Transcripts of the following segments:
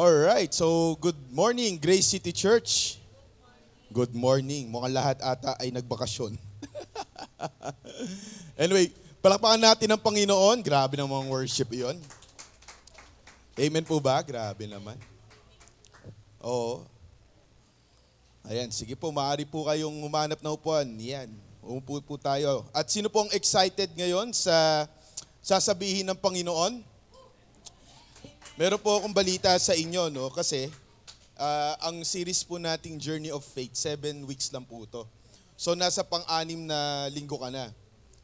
Alright, so good morning, Grace City Church. Good morning. Mukhang lahat ata ay nagbakasyon. anyway, palakpakan natin ang Panginoon. Grabe namang worship iyon. Amen po ba? Grabe naman. Oo. Ayan, sige po, maaari po kayong humanap na upuan. Yan, umupo po tayo. At sino pong excited ngayon sa sasabihin ng Panginoon? Meron po akong balita sa inyo, no? Kasi ah, ang series po nating Journey of Faith, seven weeks lang po ito. So nasa pang-anim na linggo ka na,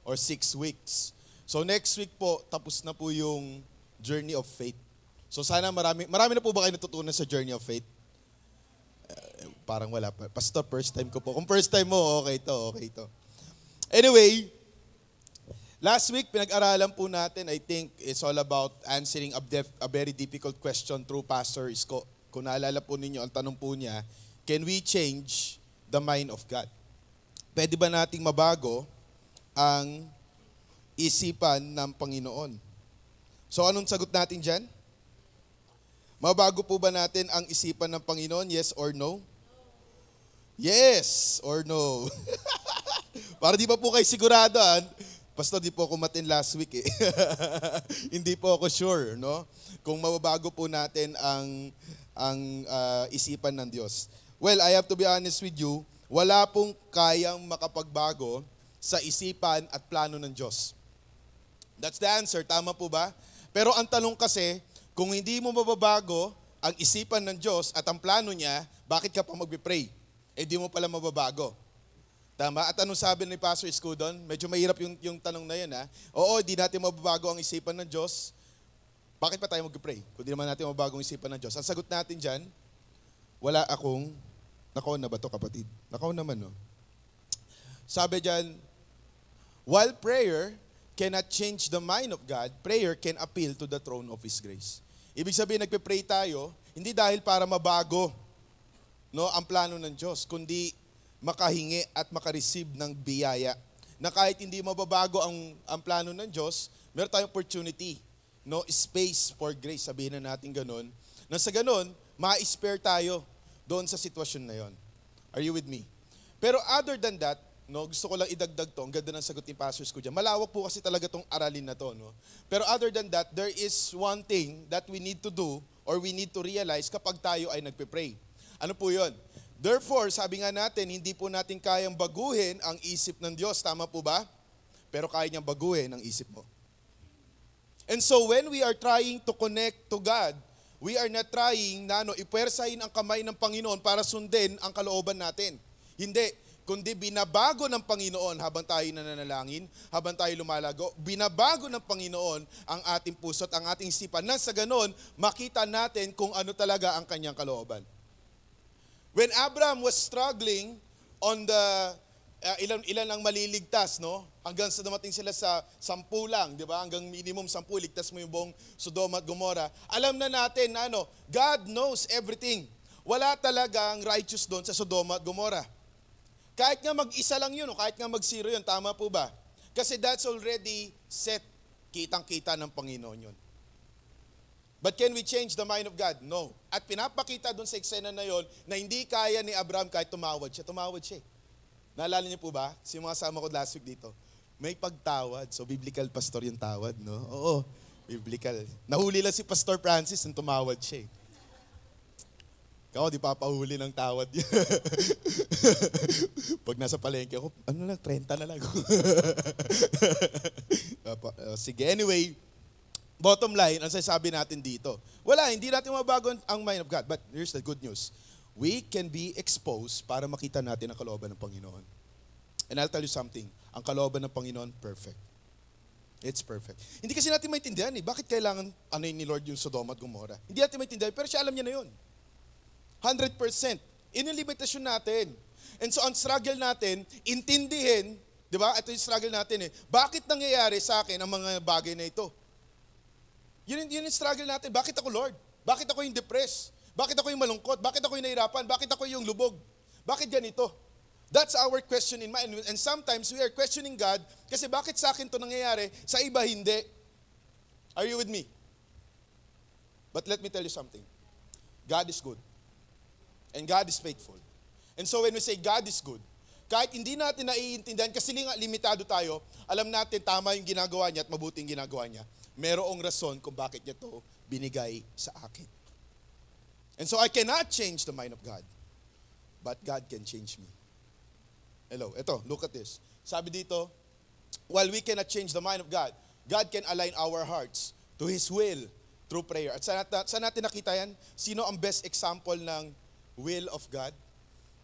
or six weeks. So next week po, tapos na po yung Journey of Faith. So sana marami, marami na po ba kayo natutunan sa Journey of Faith? Eh, parang wala pa. Pastor, first time ko po. Kung first time mo, okay to, okay to. Anyway, Last week, pinag-aralan po natin, I think it's all about answering a, def- a very difficult question through Pastor Isko. Kung naalala po ninyo, ang tanong po niya, can we change the mind of God? Pwede ba nating mabago ang isipan ng Panginoon? So anong sagot natin dyan? Mabago po ba natin ang isipan ng Panginoon? Yes or no? Yes or no? Para di ba po kayo sigurado, ah? Pastor, di po ako matin last week eh. Hindi po ako sure, no? Kung mababago po natin ang ang ah, isipan ng Diyos. Well, I have to be honest with you, wala pong kayang makapagbago sa isipan at plano ng Diyos. That's the answer, tama po ba? Pero ang tanong kasi, kung hindi mo mababago ang isipan ng Diyos at ang plano niya, bakit ka pa magbe-pray? Eh di mo pala mababago. Tama? At anong sabi ni Pastor Isko doon? Medyo mahirap yung, yung tanong na yun ha. Oo, di natin mababago ang isipan ng Diyos. Bakit pa tayo mag-pray? Kung di naman natin mababago ang isipan ng Diyos. Ang sagot natin dyan, wala akong, nakaw na ba to kapatid? Nakaw naman no. Sabi dyan, while prayer cannot change the mind of God, prayer can appeal to the throne of His grace. Ibig sabihin, nagpe-pray tayo, hindi dahil para mabago no, ang plano ng Diyos, kundi makahingi at makareceive ng biyaya. Na kahit hindi mababago ang, ang plano ng Diyos, meron tayong opportunity, no, space for grace, sabihin na natin ganun, na sa ganun, ma-spare tayo doon sa sitwasyon na yon. Are you with me? Pero other than that, no, gusto ko lang idagdag to, ang ganda ng sagot ni Pastor ko dyan. Malawak po kasi talaga tong aralin na to. No? Pero other than that, there is one thing that we need to do or we need to realize kapag tayo ay nagpe-pray. Ano po yon? Therefore, sabi nga natin, hindi po natin kayang baguhin ang isip ng Diyos. Tama po ba? Pero kaya niyang baguhin ang isip mo. And so when we are trying to connect to God, we are not trying na ano, ipwersahin ang kamay ng Panginoon para sundin ang kalooban natin. Hindi, kundi binabago ng Panginoon habang tayo nananalangin, habang tayo lumalago, binabago ng Panginoon ang ating puso at ang ating isipan na sa ganon, makita natin kung ano talaga ang kanyang kalooban. When Abraham was struggling on the uh, ilan ilan ang maliligtas, no? Hanggang sa dumating sila sa sampu lang, di ba? Hanggang minimum sampu, ligtas mo yung buong Sodoma at Gomora. Alam na natin na ano, God knows everything. Wala talagang righteous doon sa Sodoma at Gomora. Kahit nga mag-isa lang yun, kahit nga mag-zero yun, tama po ba? Kasi that's already set. Kitang-kita ng Panginoon yun. But can we change the mind of God? No. At pinapakita doon sa eksena na yon na hindi kaya ni Abraham kahit tumawad siya. Tumawad siya. eh. Naalala niyo po ba? Si mga sama ko last week dito. May pagtawad. So biblical pastor yung tawad, no? Oo. Biblical. Nahuli lang si Pastor Francis nung tumawad siya. eh. Ikaw, di papahuli ng tawad yun. Pag nasa palengke ako, ano lang, 30 na lang. Uh, Sige, anyway, bottom line, ang sasabi natin dito, wala, hindi natin mabago ang mind of God. But here's the good news. We can be exposed para makita natin ang kalooban ng Panginoon. And I'll tell you something, ang kalooban ng Panginoon, perfect. It's perfect. Hindi kasi natin maintindihan eh, bakit kailangan ano ni Lord yung Sodoma at Gomorrah? Hindi natin maintindihan, pero siya alam niya na yun. 100%. Yun yung limitasyon natin. And so ang struggle natin, intindihin, di ba? Ito yung struggle natin eh. Bakit nangyayari sa akin ang mga bagay na ito? Yun, yun yung struggle natin. Bakit ako, Lord? Bakit ako yung depressed? Bakit ako yung malungkot? Bakit ako yung nahirapan? Bakit ako yung lubog? Bakit ganito? That's our question in mind. And sometimes we are questioning God kasi bakit sa akin to nangyayari, sa iba hindi. Are you with me? But let me tell you something. God is good. And God is faithful. And so when we say God is good, kahit hindi natin naiintindihan, kasi limitado tayo, alam natin tama yung ginagawa niya at mabuti yung ginagawa niya. Merong rason kung bakit niya to binigay sa akin. And so I cannot change the mind of God. But God can change me. Hello, ito, look at this. Sabi dito, while we cannot change the mind of God, God can align our hearts to His will through prayer. At saan saan natin nakita yan? Sino ang best example ng will of God?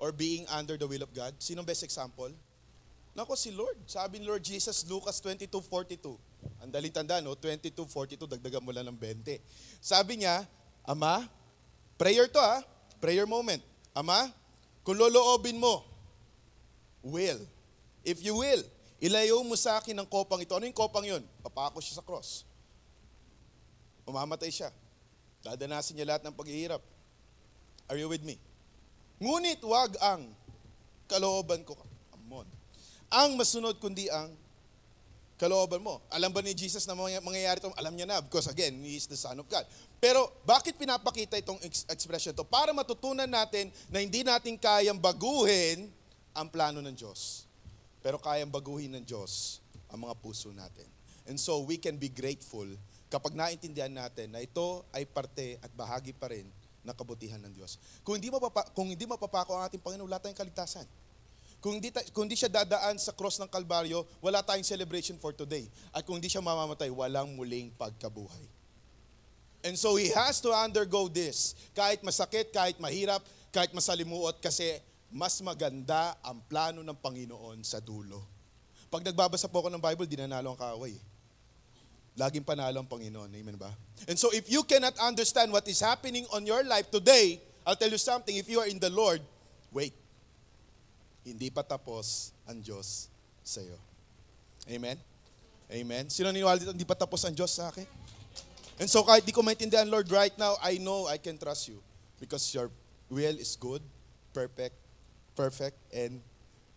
Or being under the will of God? Sino ang best example? Nako, si Lord. Sabi ni Lord Jesus, Lucas 22.42. Ang daling tanda, no? 22.42, dagdagan mo lang ng 20. Sabi niya, Ama, prayer to ha, prayer moment. Ama, kung loloobin mo, will. If you will, ilayo mo sa akin ang kopang ito. Ano yung kopang yun? Papako siya sa cross. Umamatay siya. Dadanasin niya lahat ng paghihirap. Are you with me? Ngunit wag ang kalooban ko. Amon. Ang masunod kundi ang kalooban mo. Alam ba ni Jesus na mangyayari ito? Alam niya na because again, He is the Son of God. Pero bakit pinapakita itong ex- expression to? Para matutunan natin na hindi natin kayang baguhin ang plano ng Diyos. Pero kayang baguhin ng Diyos ang mga puso natin. And so we can be grateful kapag naintindihan natin na ito ay parte at bahagi pa rin ng kabutihan ng Diyos. Kung hindi mapapa, kung hindi mapapako ang ating Panginoon, wala tayong kaligtasan. Kung ta- kung hindi siya dadaan sa cross ng Kalbaryo, wala tayong celebration for today. At kung hindi siya mamamatay, walang muling pagkabuhay. And so he has to undergo this. Kahit masakit, kahit mahirap, kahit masalimuot, kasi mas maganda ang plano ng Panginoon sa dulo. Pag nagbabasa po ako ng Bible, di nanalo ang kaaway. Laging panalo ang Panginoon. Amen ba? And so if you cannot understand what is happening on your life today, I'll tell you something. If you are in the Lord, wait. Hindi pa tapos ang Diyos sa iyo. Amen? Amen? Sino niniwala dito, hindi pa tapos ang Diyos sa akin? And so kahit di ko maintindihan, Lord, right now, I know I can trust you because your will is good, perfect, perfect, and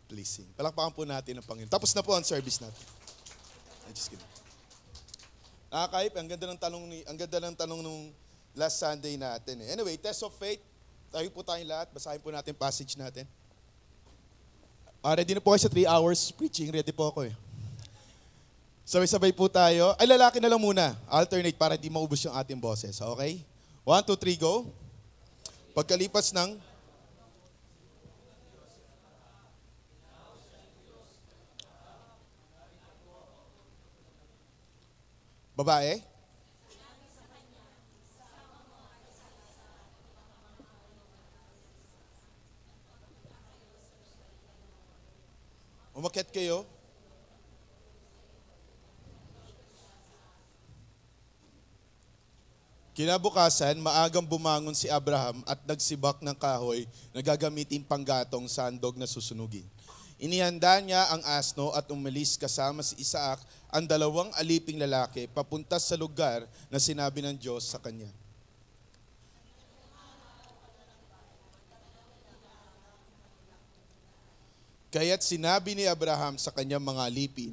pleasing. Palakpakan po natin ang Panginoon. Tapos na po ang service natin. I'm just kidding. Nakakaip, ang ganda ng tanong ni, ang ganda ng tanong nung last Sunday natin. eh. Anyway, test of faith. Tayo po tayong lahat. Basahin po natin passage natin. Ah, ready na po kayo sa 3 hours preaching. Ready po ako eh. Sabay-sabay po tayo. Ay, lalaki na lang muna. Alternate para di maubos yung ating boses. Okay? 1, 2, 3, go. Pagkalipas ng babae, umakyat kayo, Kinabukasan, maagang bumangon si Abraham at nagsibak ng kahoy na gagamitin panggatong sandog na susunugin. Inihanda niya ang asno at umalis kasama si Isaac, ang dalawang aliping lalaki, papunta sa lugar na sinabi ng Diyos sa kanya. Kaya't sinabi ni Abraham sa kanyang mga alipin,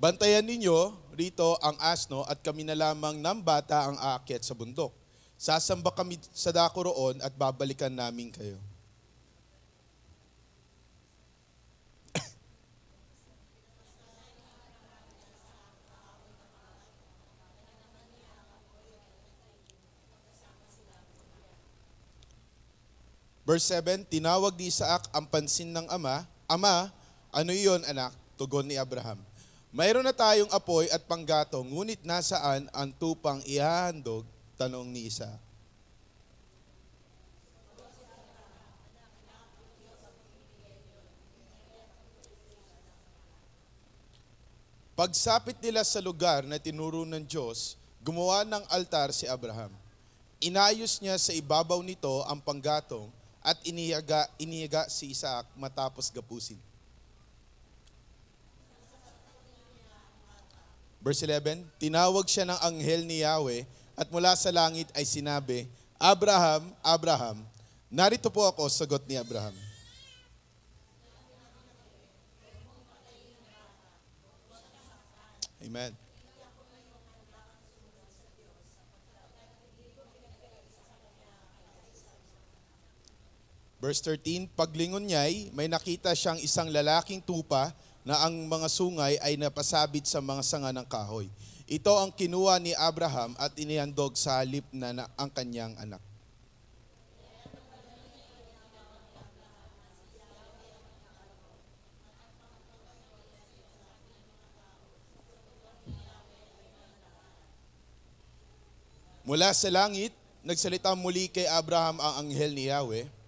Bantayan ninyo rito ang asno at kami na lamang ng bata ang aakyat sa bundok. Sasamba kami sa dako roon at babalikan namin kayo. Verse 7, tinawag ni Isaac ang pansin ng ama, Ama, ano iyon anak? Tugon ni Abraham. Mayroon na tayong apoy at panggatong, ngunit nasaan ang tupang ihahandog? Tanong ni Isaac. Pagsapit nila sa lugar na tinuro ng Diyos, gumawa ng altar si Abraham. Inayos niya sa ibabaw nito ang panggatong at iniyaga, iniyaga si Isaac matapos gapusin. Verse 11, tinawag siya ng anghel ni Yahweh at mula sa langit ay sinabi, Abraham, Abraham, narito po ako, sagot ni Abraham. Amen. Verse 13, paglingon niya'y may nakita siyang isang lalaking tupa na ang mga sungay ay napasabit sa mga sanga ng kahoy. Ito ang kinuha ni Abraham at inihandog sa halip na, na ang kanyang anak. Mula sa langit, nagsalita muli kay Abraham ang anghel ni Yahweh.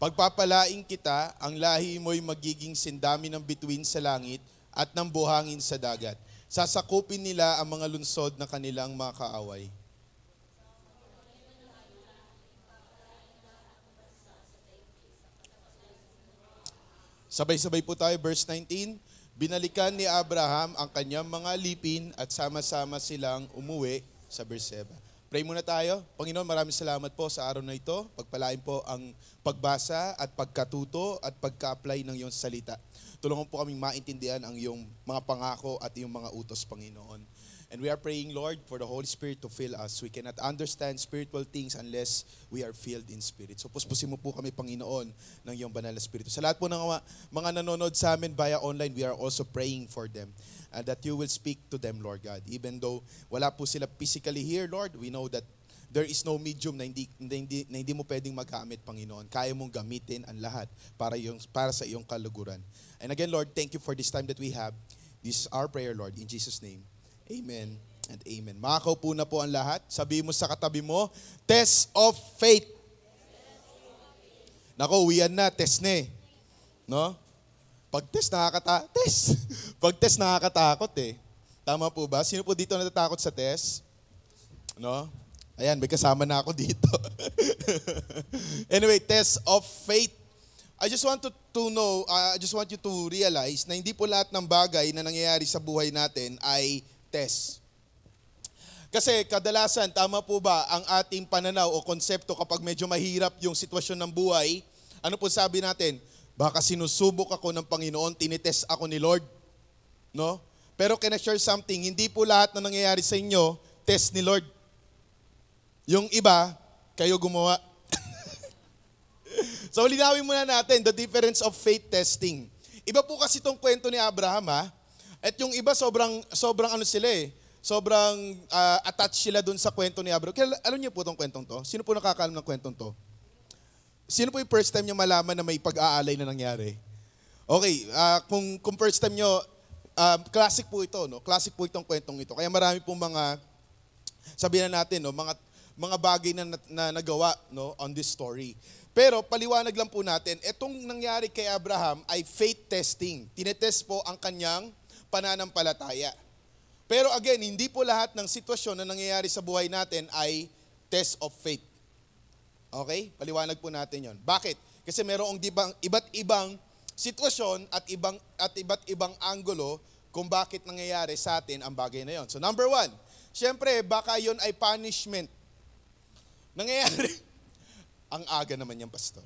Pagpapalaing kita, ang lahi mo'y magiging sindami ng bituin sa langit at ng buhangin sa dagat. Sasakupin nila ang mga lunsod na kanilang mga kaaway. Sabay-sabay po tayo, verse 19. Binalikan ni Abraham ang kanyang mga lipin at sama-sama silang umuwi sa Berseba. Pray muna tayo. Panginoon, maraming salamat po sa araw na ito. Pagpalain po ang pagbasa at pagkatuto at pagka-apply ng iyong salita. Tulungan po kaming maintindihan ang iyong mga pangako at iyong mga utos, Panginoon. And we are praying, Lord, for the Holy Spirit to fill us. We cannot understand spiritual things unless we are filled in Spirit. So puspusin mo po kami, Panginoon, ng iyong banal na Espiritu. Sa lahat po ng mga nanonood sa amin via online, we are also praying for them. And that you will speak to them, Lord God. Even though wala po sila physically here, Lord, we know that there is no medium na hindi, na hindi, na hindi mo pwedeng magamit, Panginoon. Kaya mong gamitin ang lahat para, yung, para sa iyong kaluguran. And again, Lord, thank you for this time that we have. This is our prayer, Lord, in Jesus' name. Amen and amen. Makakaupo na po ang lahat. Sabi mo sa katabi mo, test of faith. Nako, uwian na, test na eh. No? Pag test, nakakata test. Pag test, nakakatakot eh. Tama po ba? Sino po dito natatakot sa test? No? Ayan, may kasama na ako dito. anyway, test of faith. I just want to, to know, uh, I just want you to realize na hindi po lahat ng bagay na nangyayari sa buhay natin ay test. Kasi kadalasan, tama po ba, ang ating pananaw o konsepto kapag medyo mahirap yung sitwasyon ng buhay, ano po sabi natin? Baka sinusubok ako ng Panginoon, tinitest ako ni Lord. No? Pero can I share something? Hindi po lahat na nangyayari sa inyo, test ni Lord. Yung iba, kayo gumawa. so linawin muna natin the difference of faith testing. Iba po kasi itong kwento ni Abraham ha. At yung iba sobrang sobrang ano sila eh. Sobrang uh, attached sila dun sa kwento ni Abraham. Kaya alam niyo po itong kwentong to? Sino po nakakaalam ng kwentong to? Sino po yung first time niyo malaman na may pag-aalay na nangyari? Okay, uh, kung, kung first time niyo, uh, classic po ito, no? Classic po itong kwentong ito. Kaya marami pong mga, sabihin na natin, no? mga, mga bagay na, na nagawa no? on this story. Pero paliwanag lang po natin, itong nangyari kay Abraham ay faith testing. Tinetest po ang kanyang pananampalataya. Pero again, hindi po lahat ng sitwasyon na nangyayari sa buhay natin ay test of faith. Okay? Paliwanag po natin yon. Bakit? Kasi merong dibang, iba't ibang sitwasyon at ibang at iba't ibang anggulo kung bakit nangyayari sa atin ang bagay na yon. So number one, syempre baka yon ay punishment. Nangyayari, ang aga naman yan, pastor.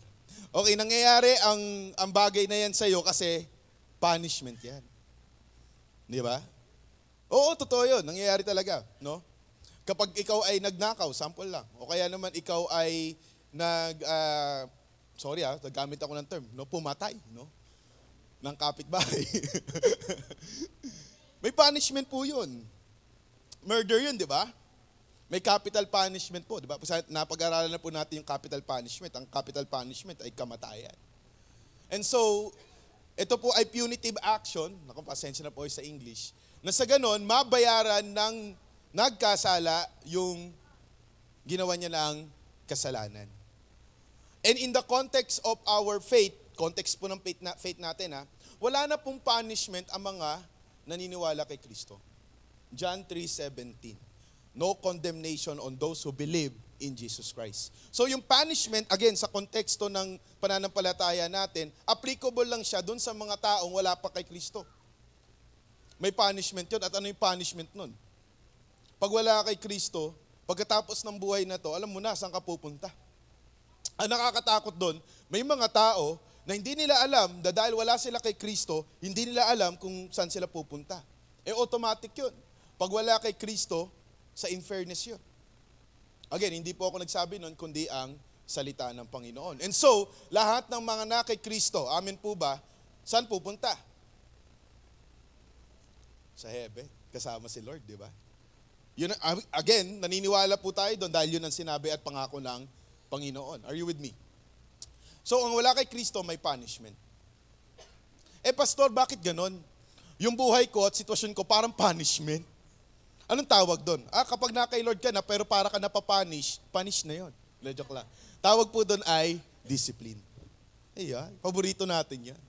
Okay, nangyayari ang, ang bagay na yan sa iyo kasi punishment yan. Di ba? Oo, totoo yun. Nangyayari talaga. No? Kapag ikaw ay nagnakaw, sample lang. O kaya naman ikaw ay nag, uh, sorry ah, nagamit ako ng term, no? pumatay. No? Ng kapitbahay. May punishment po yun. Murder yun, di ba? May capital punishment po, di ba? Napag-aralan na po natin yung capital punishment. Ang capital punishment ay kamatayan. And so, ito po ay punitive action, naku, pasensya na po sa English, na sa ganon, mabayaran ng nagkasala yung ginawa niya ng kasalanan. And in the context of our faith, context po ng faith, na, faith natin ha, wala na pong punishment ang mga naniniwala kay Kristo. John 3.17 No condemnation on those who believe in Jesus Christ. So yung punishment, again, sa konteksto ng pananampalataya natin, applicable lang siya dun sa mga taong wala pa kay Kristo. May punishment yun. At ano yung punishment nun? Pag wala kay Kristo, pagkatapos ng buhay na to, alam mo na saan ka pupunta. Ang nakakatakot doon, may mga tao na hindi nila alam, na dahil wala sila kay Kristo, hindi nila alam kung saan sila pupunta. Eh automatic yun. Pag wala kay Kristo, sa infairness yun. Again, hindi po ako nagsabi nun, kundi ang salita ng Panginoon. And so, lahat ng mga na kay Kristo, amin po ba, saan pupunta? Sa heaven, kasama si Lord, di ba? Yun, again, naniniwala po tayo doon dahil yun ang sinabi at pangako ng Panginoon. Are you with me? So, ang wala kay Kristo, may punishment. Eh, pastor, bakit ganon? Yung buhay ko at sitwasyon ko parang punishment. Anong tawag doon? Ah, kapag na kay Lord ka na, pero para ka napapunish, punish na yon. Joke lang. Tawag po doon ay discipline. Ayan, paborito natin yan.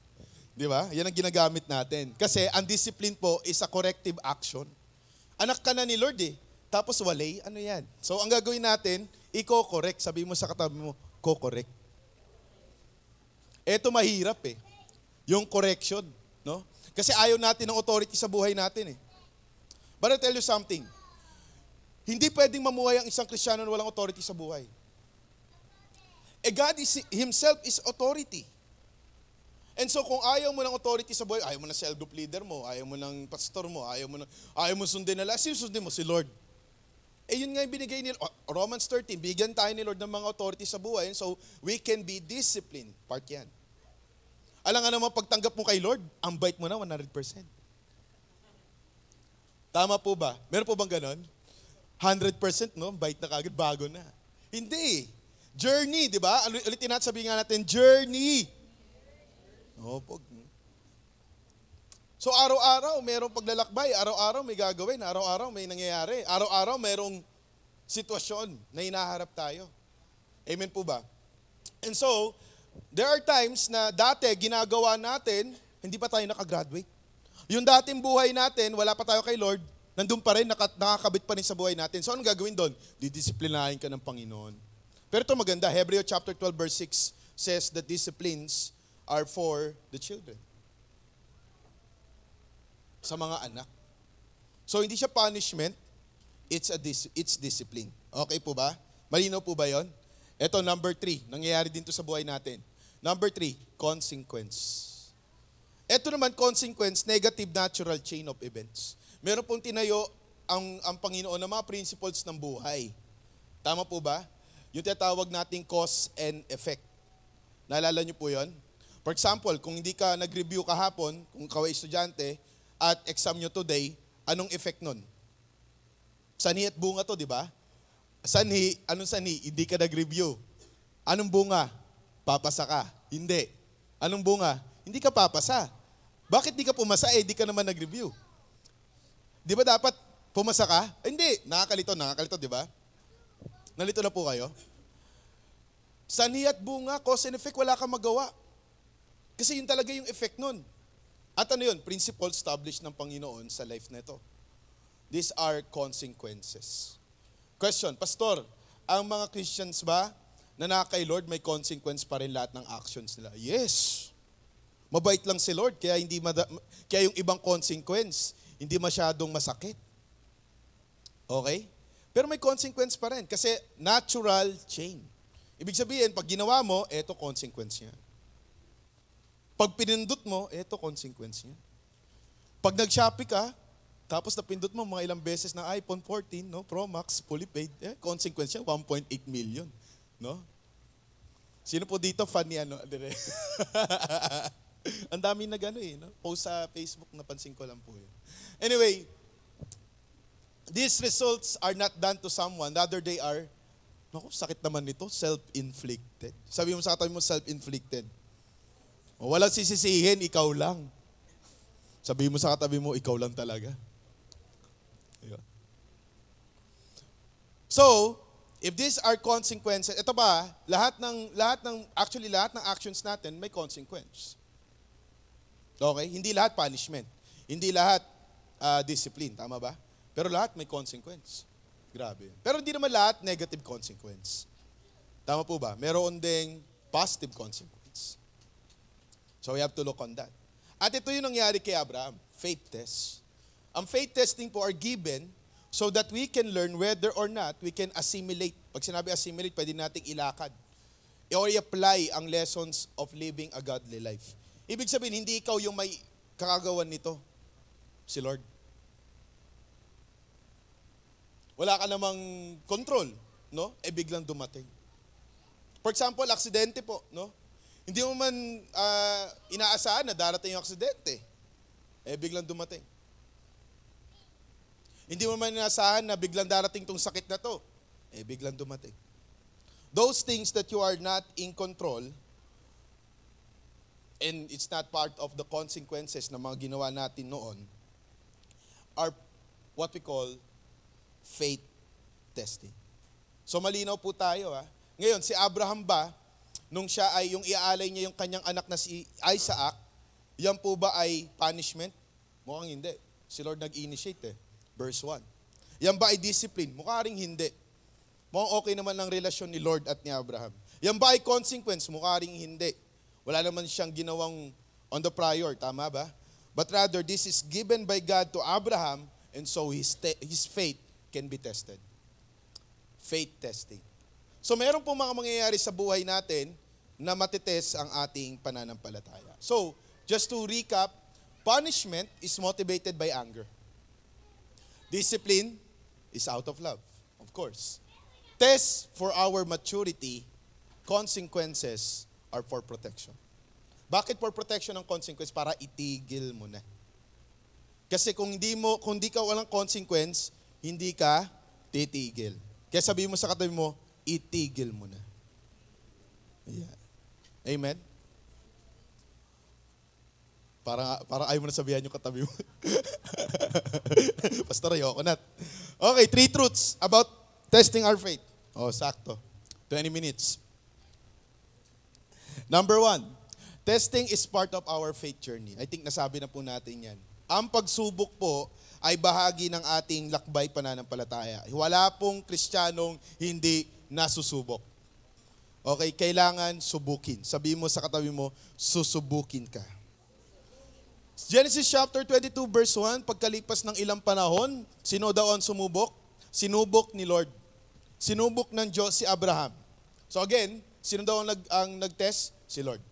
Di ba? Yan ang ginagamit natin. Kasi ang discipline po is a corrective action. Anak ka na ni Lord eh. Tapos walay, ano yan? So ang gagawin natin, i-correct. Sabi mo sa katabi mo, ko-correct. Ito mahirap eh. Yung correction. No? Kasi ayaw natin ng authority sa buhay natin eh. But I tell you something. Hindi pwedeng mamuhay ang isang Kristiyano na walang authority sa buhay. Eh God is, Himself is authority. And so kung ayaw mo ng authority sa buhay, ayaw mo ng cell group leader mo, ayaw mo ng pastor mo, ayaw mo, ng, ayaw mo sundin nila, sino sundin mo? Si Lord. Eh yun nga yung binigay ni Romans 13, bigyan tayo ni Lord ng mga authority sa buhay, so we can be disciplined. Part yan. Alam nga naman, pagtanggap mo kay Lord, ang bait mo na 100%. Tama po ba? Meron po bang ganon? 100% no? Bite na kagad, bago na. Hindi. Journey, di ba? Ulitin natin, sabihin nga natin, journey. Opo. So araw-araw merong paglalakbay, araw-araw may gagawin, araw-araw may nangyayari, araw-araw merong sitwasyon na hinaharap tayo. Amen po ba? And so, there are times na dati ginagawa natin, hindi pa tayo nakagraduate. Yung dating buhay natin, wala pa tayo kay Lord, nandun pa rin, nakakabit pa rin sa buhay natin. So anong gagawin doon? Didisiplinahin ka ng Panginoon. Pero ito maganda, Hebreo chapter 12 verse 6 says that disciplines are for the children. Sa mga anak. So hindi siya punishment, it's a dis- it's discipline. Okay po ba? Malinaw po ba 'yon? Ito number three, nangyayari din to sa buhay natin. Number three, consequence. Ito naman, consequence, negative natural chain of events. Meron pong tinayo ang, ang Panginoon ng mga principles ng buhay. Tama po ba? Yung tinatawag nating cause and effect. Naalala niyo po yon? For example, kung hindi ka nag-review kahapon, kung kaway estudyante, at exam nyo today, anong effect nun? Sanhi at bunga to, di ba? Sanhi, anong sanhi? Hindi ka nag-review. Anong bunga? Papasa ka. Hindi. Anong bunga? Hindi ka papasa. Bakit di ka pumasa eh, di ka naman nag-review? Di ba dapat pumasa ka? Eh, hindi, nakakalito, nakakalito, di ba? Nalito na po kayo? Sani at bunga, cause and effect, wala kang magawa. Kasi yun talaga yung effect nun. At ano yun? Principle established ng Panginoon sa life na ito. These are consequences. Question, Pastor, ang mga Christians ba na nakakay Lord, may consequence pa rin lahat ng actions nila? Yes. Mabait lang si Lord, kaya, hindi mada- kaya yung ibang consequence, hindi masyadong masakit. Okay? Pero may consequence pa rin, kasi natural chain. Ibig sabihin, pag ginawa mo, eto consequence niya. Pag pinindot mo, eto consequence niya. Pag nag-shopee ka, tapos napindot mo mga ilang beses ng iPhone 14, no, Pro Max, fully paid, eh, consequence niya, 1.8 million. No? Sino po dito fan ni ano? Ang dami na gano'n eh. No? Post sa Facebook, napansin ko lang po yun. Anyway, these results are not done to someone, rather they are, naku, sakit naman nito, self-inflicted. Sabi mo sa katabi mo, self-inflicted. O, walang sisisihin, ikaw lang. Sabi mo sa katabi mo, ikaw lang talaga. Diba? So, if these are consequences, ito ba, lahat ng, lahat ng, actually lahat ng actions natin may consequence. Okay? Hindi lahat punishment. Hindi lahat uh, discipline. Tama ba? Pero lahat may consequence. Grabe. Pero hindi naman lahat negative consequence. Tama po ba? Meron ding positive consequence. So we have to look on that. At ito yung nangyari kay Abraham. Faith test. Ang faith testing po are given so that we can learn whether or not we can assimilate. Pag sinabi assimilate, pwede nating ilakad. or i-apply ang lessons of living a godly life. Ibig sabihin, hindi ikaw yung may kakagawan nito. Si Lord. Wala ka namang control, no? E biglang dumating. For example, aksidente po, no? Hindi mo man ah, inaasahan na darating yung aksidente. Eh biglang dumating. Hindi mo man inaasahan na biglang darating tong sakit na to. Eh biglang dumating. Those things that you are not in control and it's not part of the consequences na mga ginawa natin noon are what we call faith testing. So malinaw po tayo ha. Ngayon, si Abraham ba, nung siya ay, yung iaalay niya yung kanyang anak na si Isaac, yan po ba ay punishment? Mukhang hindi. Si Lord nag-initiate eh. Verse 1. Yan ba ay discipline? Mukha ring hindi. Mukhang okay naman ang relasyon ni Lord at ni Abraham. Yan ba ay consequence? Mukha ring hindi. Wala naman siyang ginawang on the prior, tama ba? But rather, this is given by God to Abraham and so his, te- his faith can be tested. Faith testing. So meron po mga mangyayari sa buhay natin na matitest ang ating pananampalataya. So, just to recap, punishment is motivated by anger. Discipline is out of love, of course. Test for our maturity, consequences are for protection. Bakit for protection ang consequence? Para itigil mo na. Kasi kung hindi mo, kung hindi ka walang consequence, hindi ka titigil. Kaya sabihin mo sa katabi mo, itigil mo na. Yeah. Amen? Para, para ayaw mo na sabihan yung katabi mo. Pastor, ayoko na. Okay, three truths about testing our faith. Oh, sakto. 20 minutes. Number one, testing is part of our faith journey. I think nasabi na po natin yan. Ang pagsubok po ay bahagi ng ating lakbay pananampalataya. Wala pong kristyanong hindi nasusubok. Okay, kailangan subukin. Sabi mo sa katabi mo, susubukin ka. Genesis chapter 22 verse 1, pagkalipas ng ilang panahon, sino daw ang sumubok? Sinubok ni Lord. Sinubok ng Diyos si Abraham. So again, sino daw ang, nag, ang nag-test? Si Lord.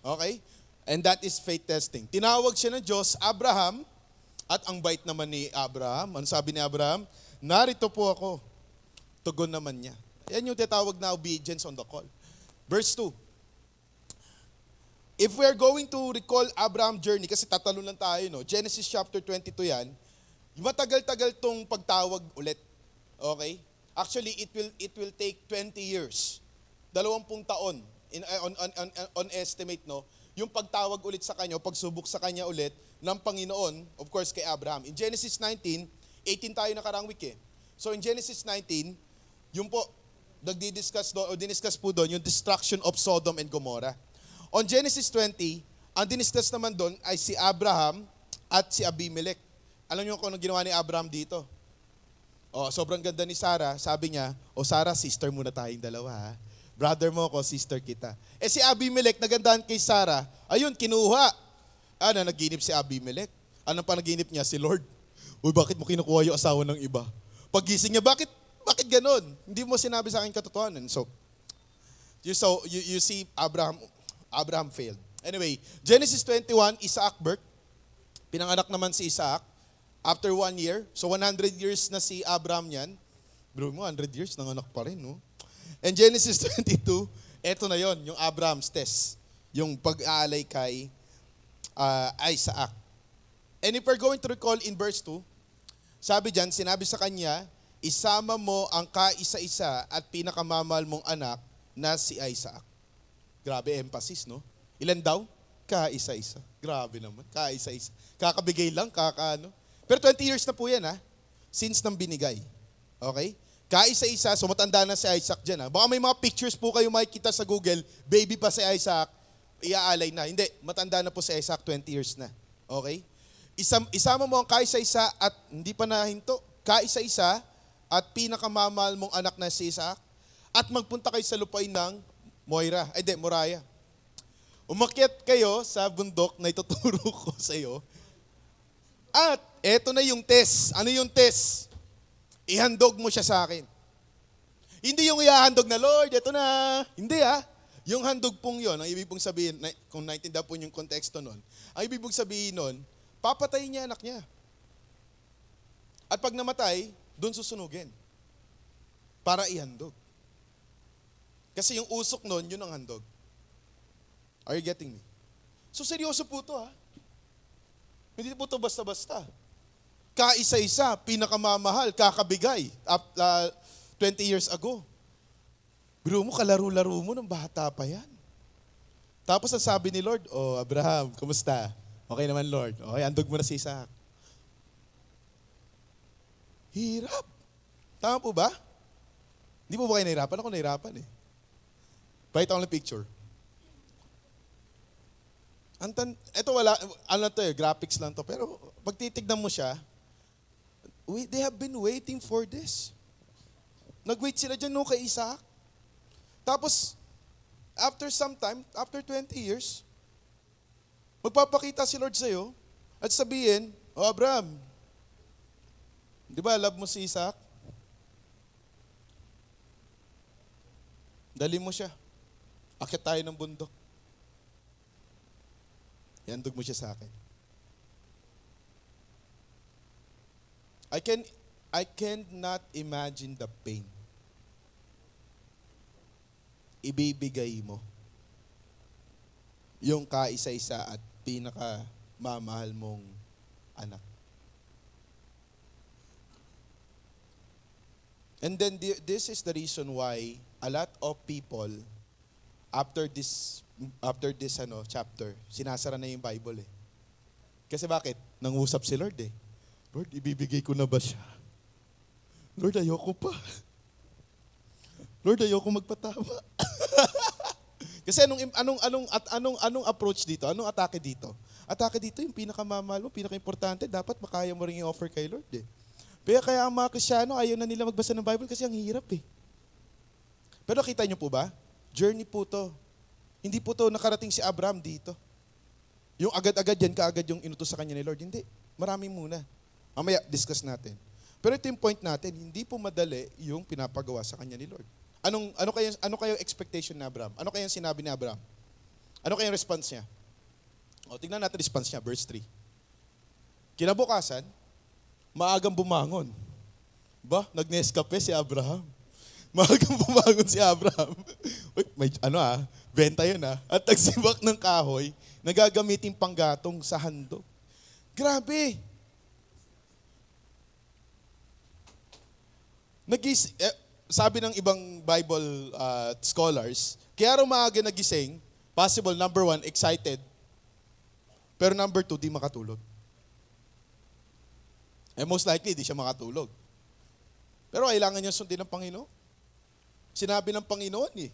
Okay? And that is faith testing. Tinawag siya ng Diyos, Abraham, at ang bait naman ni Abraham. Ano sabi ni Abraham? Narito po ako. Tugon naman niya. Yan yung tinatawag na obedience on the call. Verse 2. If we are going to recall Abraham journey, kasi tatalo lang tayo, no? Genesis chapter 22 yan, matagal-tagal tong pagtawag ulit. Okay? Actually, it will it will take 20 years. Dalawampung taon in, on, on, on, on estimate, no? Yung pagtawag ulit sa kanya, pagsubok sa kanya ulit ng Panginoon, of course, kay Abraham. In Genesis 19, 18 tayo nakarang week eh. So in Genesis 19, yung po, nagdi-discuss doon, o diniscuss po doon, yung destruction of Sodom and Gomorrah. On Genesis 20, ang diniscuss naman doon ay si Abraham at si Abimelech. Alam niyo kung ano ginawa ni Abraham dito? Oh, sobrang ganda ni Sarah. Sabi niya, o oh, Sarah, sister muna tayong dalawa ha. Brother mo ko, sister kita. Eh si Abimelech, nagandahan kay Sarah, ayun, kinuha. Ano, naginip si Abimelech. Anong panaginip niya? Si Lord. Uy, bakit mo kinukuha yung asawa ng iba? Pagising niya, bakit, bakit ganon? Hindi mo sinabi sa akin katotohanan. So, you, so, you, you see Abraham, Abraham failed. Anyway, Genesis 21, Isaac birth. Pinanganak naman si Isaac after one year. So 100 years na si Abraham yan. Bro mo, 100 years, nanganak pa rin, no? And Genesis 22, eto na yon yung Abraham's test. Yung pag-aalay kay uh, Isaac. And if we're going to recall in verse 2, sabi dyan, sinabi sa kanya, isama mo ang kaisa-isa at pinakamamahal mong anak na si Isaac. Grabe emphasis, no? Ilan daw? Kaisa-isa. Grabe naman. Kaisa-isa. Kakabigay lang, kakaano. Pero 20 years na po yan, ha? Since nang binigay. Okay? Kaisa-isa, so matanda na si Isaac dyan, ha? Baka may mga pictures po kayo makikita sa Google, baby pa si Isaac, iaalay na. Hindi, matanda na po si Isaac, 20 years na. Okay? Isam, isama mo ang kaisa-isa at hindi pa nahinto. Kaisa-isa at pinakamamahal mong anak na si Isaac at magpunta kayo sa lupain ng Moira, ay di, Moraya. Umakyat kayo sa bundok na ituturo ko sa iyo. At eto na yung test. Ano yung test? Ihandog mo siya sa akin. Hindi yung ihahandog na, Lord, eto na. Hindi ah. Yung handog pong yon, ang ibig pong sabihin, kung naintindihan po yung konteksto nun, ang ibig pong sabihin nun, papatayin niya anak niya. At pag namatay, doon susunugin. Para ihandog. Kasi yung usok nun, yun ang handog. Are you getting me? So seryoso po to ha. Hindi po to basta-basta. Kaisa-isa, pinakamamahal, kakabigay, up, uh, 20 years ago. Biro mo, kalaro-laro mo ng bata pa yan. Tapos ang sabi ni Lord, Oh, Abraham, kumusta? Okay naman, Lord. Okay, andog mo na si Isaac. Hirap. Tama po ba? Hindi po ba kayo nahirapan? Ako nahirapan eh. Pakita ko lang picture. Antan, ito wala, ano to eh, graphics lang to. Pero pag titignan mo siya, we, they have been waiting for this. Nag-wait sila dyan no kay Isaac. Tapos, after some time, after 20 years, magpapakita si Lord sa'yo at sabihin, O Abraham, di ba love mo si Isaac? Dali mo siya. Akit tayo ng bundok. Yandog mo siya sa akin. I can I cannot imagine the pain. Ibibigay mo yung kaisa-isa at pinaka mamahal mong anak. And then the- this is the reason why a lot of people after this after this ano chapter, sinasara na yung Bible eh. Kasi bakit? Nangusap si Lord eh. Lord, ibibigay ko na ba siya? Lord, ayoko pa. Lord, ayoko magpatawa. Kasi anong anong anong at anong anong approach dito? Anong atake dito? Atake dito yung pinakamamahal mo, pinaka-importante, dapat makaya mo rin i-offer kay Lord eh. Kaya kaya ang mga Krisyano, ayaw na nila magbasa ng Bible kasi ang hirap eh. Pero kita niyo po ba? Journey po to. Hindi po to nakarating si Abraham dito. Yung agad-agad yan, kaagad yung inutos sa kanya ni Lord. Hindi. Marami muna. Mamaya, discuss natin. Pero ito yung point natin, hindi po madali yung pinapagawa sa kanya ni Lord. Anong ano kaya ano kaya expectation ni Abraham? Ano kaya sinabi ni Abraham? Ano kaya response niya? O tingnan natin response niya, verse 3. Kinabukasan, maagang bumangon. Ba, nag-Nescafe si Abraham. Maagang bumangon si Abraham. Uy, may ano ah, benta yun ah. At nagsibak ng kahoy, nagagamitin panggatong sa handog. Grabe! Nagis, eh, sabi ng ibang Bible uh, scholars, kaya raw maaga nagising, possible, number one, excited. Pero number two, di makatulog. Eh most likely, di siya makatulog. Pero kailangan niya sundin ng Panginoon. Sinabi ng Panginoon eh.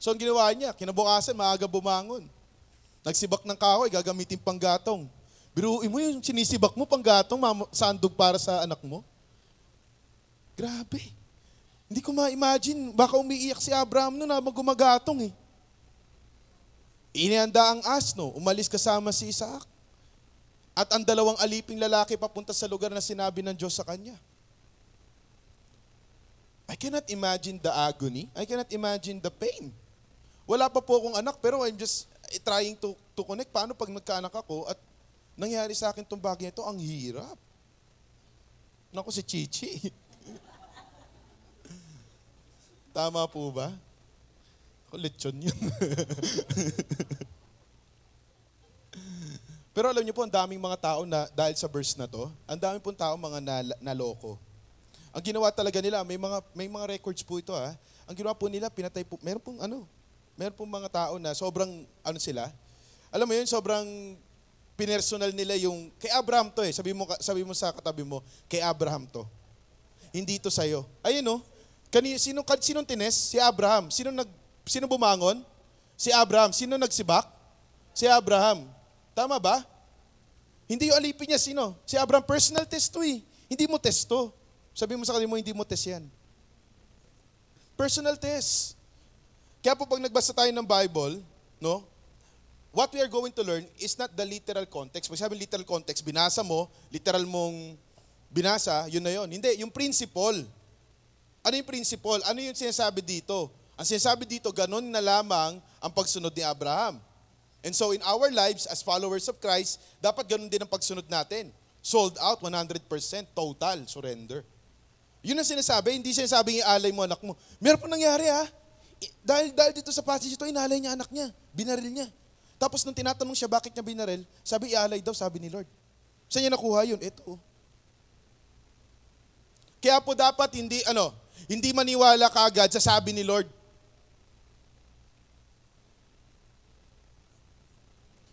So ang ginawa niya, kinabukasan, maaga bumangon. Nagsibak ng kahoy, gagamitin panggatong. Biruin mo yung sinisibak mo, panggatong, mam- sandog para sa anak mo. Grabe. Hindi ko ma-imagine, baka umiiyak si Abraham noon na gumagatong eh. Inihanda ang asno, umalis kasama si Isaac. At ang dalawang aliping lalaki papunta sa lugar na sinabi ng Diyos sa kanya. I cannot imagine the agony. I cannot imagine the pain. Wala pa po akong anak, pero I'm just trying to, to connect. Paano pag nagkaanak ako at nangyari sa akin itong bagay ito, ang hirap. Naku, si Chichi. Tama po ba? Lechon yun. Pero alam niyo po, ang daming mga tao na, dahil sa verse na to, ang daming pong tao mga nal- naloko. Ang ginawa talaga nila, may mga may mga records po ito ha. Ang ginawa po nila, pinatay po, meron pong ano, meron pong mga tao na sobrang ano sila. Alam mo yun, sobrang pinersonal nila yung kay Abraham to eh. Sabi mo sabi mo sa katabi mo, kay Abraham to. Hindi to sa iyo. Ayun no. Kani sino sinong tines? Si Abraham. Sino nag sino bumangon? Si Abraham. Sino nagsibak? Si Abraham. Tama ba? Hindi yung alipin niya sino? Si Abraham personal test to eh. Hindi mo test to. Sabi mo sa kanila mo, hindi mo test yan. Personal test. Kaya po pag nagbasa tayo ng Bible, no? What we are going to learn is not the literal context. Pag sabi literal context, binasa mo, literal mong binasa, yun na yun. Hindi, yung principle. Ano yung principle? Ano yung sinasabi dito? Ang sinasabi dito, ganun na lamang ang pagsunod ni Abraham. And so in our lives as followers of Christ, dapat ganun din ang pagsunod natin. Sold out 100%, total surrender. Yun ang sinasabi, hindi sinasabing ialay mo anak mo. Meron pa nangyari ha. Dahil, dahil dito sa passage ito, inalay niya anak niya. Binaril niya. Tapos nung tinatanong siya bakit niya binaril, sabi ialay daw, sabi ni Lord. Saan niya nakuha yun? Ito. Kaya po dapat hindi, ano, hindi maniwala kaagad sa sabi ni Lord.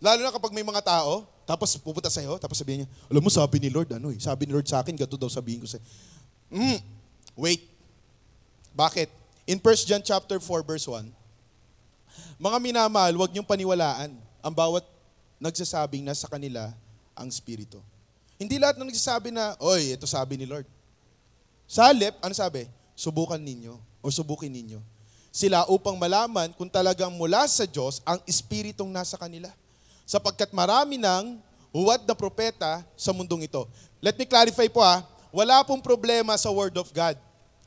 Lalo na kapag may mga tao, tapos pupunta sa'yo, tapos sabihin niya, alam mo, sabi ni Lord, ano eh, sabi ni Lord sa akin, ganito daw sabihin ko sa'yo. Mm, wait. Bakit? In 1 John chapter 4 verse 1, mga minamahal, huwag niyong paniwalaan ang bawat nagsasabing na sa kanila ang Espiritu. Hindi lahat ng nagsasabi na, oy, ito sabi ni Lord. Sa halip, ano sabi? Subukan ninyo o subukin ninyo. Sila upang malaman kung talagang mula sa Diyos ang Espiritong nasa kanila. Sapagkat marami ng huwad na propeta sa mundong ito. Let me clarify po ha, wala pong problema sa Word of God.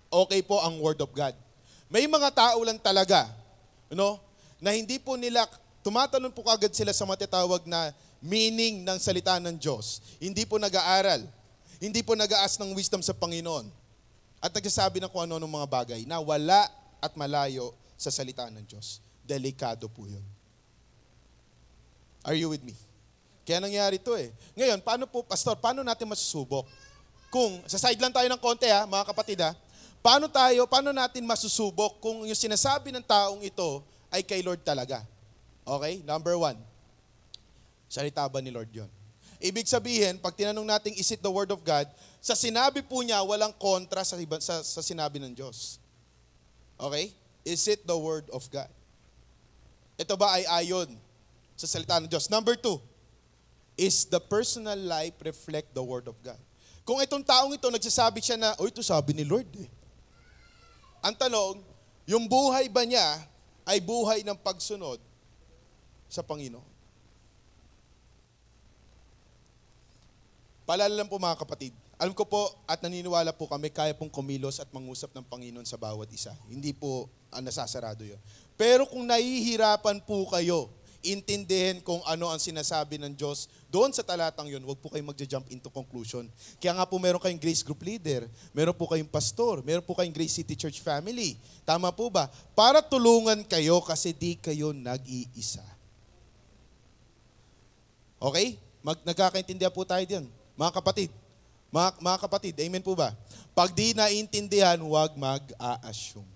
Okay po ang Word of God. May mga tao lang talaga, no, na hindi po nila, tumatanong po kagad sila sa matatawag na meaning ng salita ng Diyos. Hindi po nag-aaral. Hindi po nag-aas ng wisdom sa Panginoon. At nagsasabi ng kung ano ng mga bagay na wala at malayo sa salita ng Diyos. Delikado po yun. Are you with me? Kaya nangyari to eh. Ngayon, paano po, Pastor, paano natin masusubok? Kung, sa side lang tayo ng konti ha, mga kapatid ha, paano tayo, paano natin masusubok kung yung sinasabi ng taong ito ay kay Lord talaga? Okay? Number one, salita ba ni Lord yon? Ibig sabihin, pag tinanong natin, is it the word of God? Sa sinabi po niya, walang kontra sa, iba, sa, sa sinabi ng Diyos. Okay? Is it the word of God? Ito ba ay ayon sa salita ng Diyos? Number two, is the personal life reflect the word of God? Kung itong taong ito, nagsasabi siya na, oh, ito sabi ni Lord eh. Ang tanong, yung buhay ba niya ay buhay ng pagsunod sa Panginoon? Paalala lang po mga kapatid, alam ko po at naniniwala po kami kaya pong kumilos at mangusap ng Panginoon sa bawat isa. Hindi po ah, nasasarado yun. Pero kung nahihirapan po kayo, intindihin kung ano ang sinasabi ng Diyos doon sa talatang yun, huwag po kayong magja-jump into conclusion. Kaya nga po meron kayong Grace Group Leader, meron po kayong pastor, meron po kayong Grace City Church Family. Tama po ba? Para tulungan kayo kasi di kayo nag-iisa. Okay? Mag, nagkakaintindihan po tayo diyan. Mga kapatid, mga, mga kapatid, amen po ba? Pag di naintindihan, huwag mag-a-assume.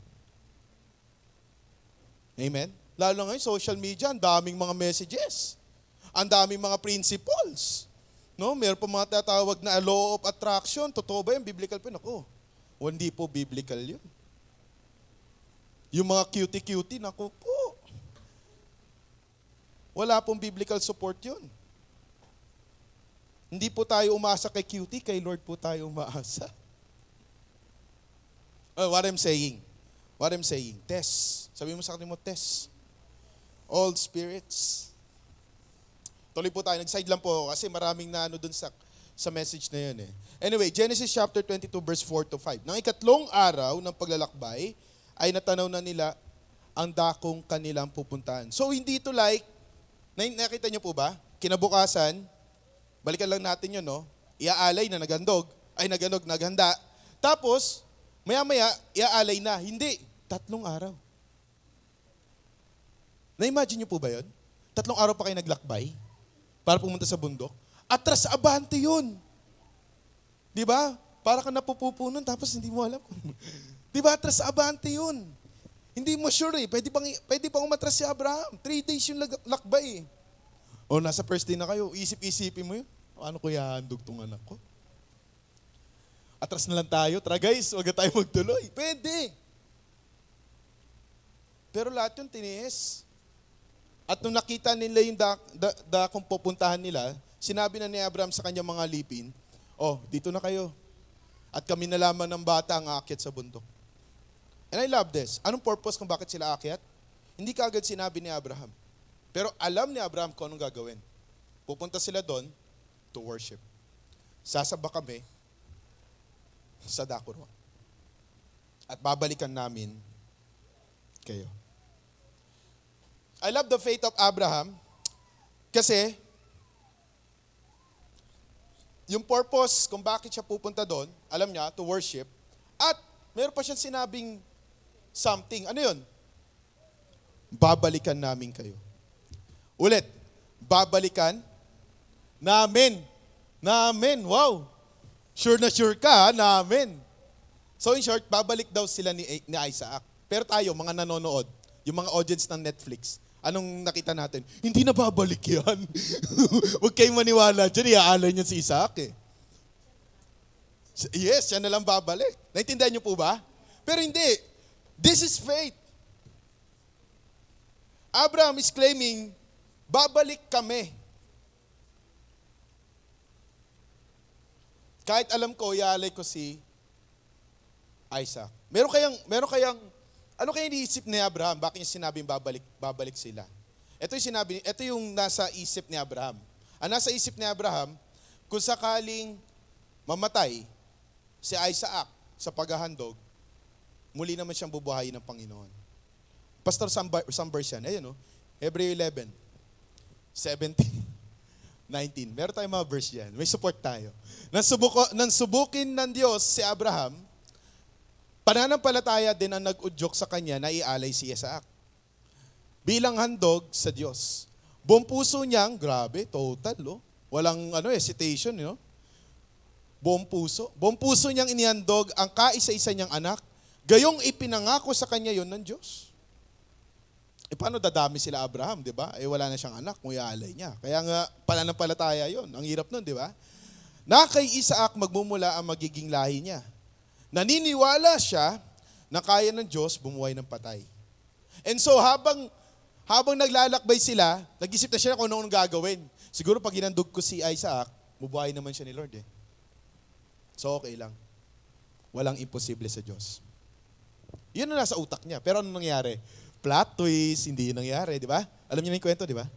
Amen? Lalo ngayon, social media, ang daming mga messages. Ang daming mga principles. No, meron pa mga tatawag na law of attraction. Totoo ba yun? Biblical pa yun? Ako, o, hindi po biblical yun. Yung mga cutie-cutie, naku po. Wala pong biblical support yun. Hindi po tayo umasa kay cutie, kay Lord po tayo umaasa. Oh, what I'm saying, what I'm saying, test. Sabi mo sa kanila mo, test. All spirits. Tuloy po tayo, nag-side lang po ako kasi maraming na ano dun sa, sa message na yun eh. Anyway, Genesis chapter 22 verse 4 to 5. Nang ikatlong araw ng paglalakbay, ay natanaw na nila ang dakong kanilang pupuntahan. So hindi ito like, na- nakita niyo po ba? Kinabukasan, balikan lang natin yun, no? Iaalay na nagandog, ay nagandog, naghanda. Tapos, maya-maya, iaalay na. Hindi, tatlong araw. Na-imagine niyo po ba yun? Tatlong araw pa kayo naglakbay para pumunta sa bundok. Atras sa abante yun. Di ba? Para ka napupupo tapos hindi mo alam. Di ba? Atras sa abante yun. Hindi mo sure eh. Pwede bang, pwede bang umatras si Abraham? Three days yung lakbay eh. O nasa first day na kayo, isip-isipin mo yun. Ano ko handog tong anak ko? Atras na lang tayo. Tara guys, huwag tayo magtuloy. Pwede. Pero lahat yun tiniis. At nung nakita nila yung da, da, da kung pupuntahan nila, sinabi na ni Abraham sa kanyang mga lipin, oh, dito na kayo. At kami na lamang ng bata ang aakyat sa bundok. And I love this. Anong purpose kung bakit sila aakyat? Hindi kaagad sinabi ni Abraham. Pero alam ni Abraham kung anong gagawin. Pupunta sila doon to worship. Sasaba kami sa Dakurwa. At babalikan namin kayo. I love the faith of Abraham kasi yung purpose kung bakit siya pupunta doon, alam niya, to worship. At meron pa siyang sinabing something. Ano yun? Babalikan namin kayo. Ulit, babalikan namin. Namin. Wow. Sure na sure ka, namin. So in short, babalik daw sila ni, ni Isaac. Pero tayo, mga nanonood, yung mga audience ng Netflix, anong nakita natin? Hindi na babalik yan. Huwag kayong maniwala dyan, iaalay niyan si Isaac eh. Yes, siya na lang babalik. Naintindihan niyo po ba? Pero hindi. This is faith. Abraham is claiming, babalik kami. Kahit alam ko, iaalay ko si Isaac. Meron kayang, meron kayang, ano kaya iniisip ni Abraham? Bakit niya sinabing babalik, babalik sila? Ito yung sinabi, ito yung nasa isip ni Abraham. Ang nasa isip ni Abraham, kung sakaling mamatay si Isaac sa paghahandog, muli naman siyang bubuhayin ng Panginoon. Pastor, some, some verse yan. Ayun, no? Hebrew 11, 17, 19. Meron tayong mga verse yan. May support tayo. Nang, subuko, nang subukin ng Diyos si Abraham, pananampalataya din ang nag-udyok sa kanya na ialay si Isaac. Bilang handog sa Diyos. Buong puso niyang, grabe, total, oh. Walang ano, hesitation, you know? Buong puso. Buong puso niyang inihandog ang kaisa-isa niyang anak. Gayong ipinangako sa kanya yon ng Diyos. E paano dadami sila Abraham, di ba? Eh wala na siyang anak kung iaalay niya. Kaya nga, pananampalataya yon. Ang hirap nun, di ba? Na kay Isaac magmumula ang magiging lahi niya. Naniniwala siya na kaya ng Diyos bumuhay ng patay. And so habang habang naglalakbay sila, nag-isip na siya kung anong gagawin. Siguro pag inandog ko si Isaac, bubuhay naman siya ni Lord eh. So okay lang. Walang imposible sa Diyos. Yun ang nasa utak niya. Pero ano nangyari? Plot twist, hindi yun nangyari, di ba? Alam niyo na yung kwento, di ba?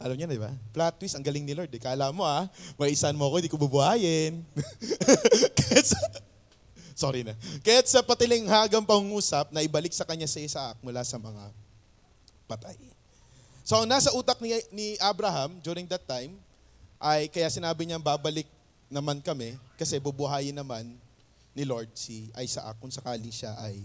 Alam niyo na, di ba? Plot twist, ang galing ni Lord. Eh. Kala mo ah, may isan mo ako, hindi ko bubuhayin. sorry na. Kaya sa patiling hagang pangungusap na ibalik sa kanya sa Isaac mula sa mga patay. So, nasa utak ni, ni Abraham during that time, ay kaya sinabi niya babalik naman kami kasi bubuhayin naman ni Lord si Isaac kung sakali siya ay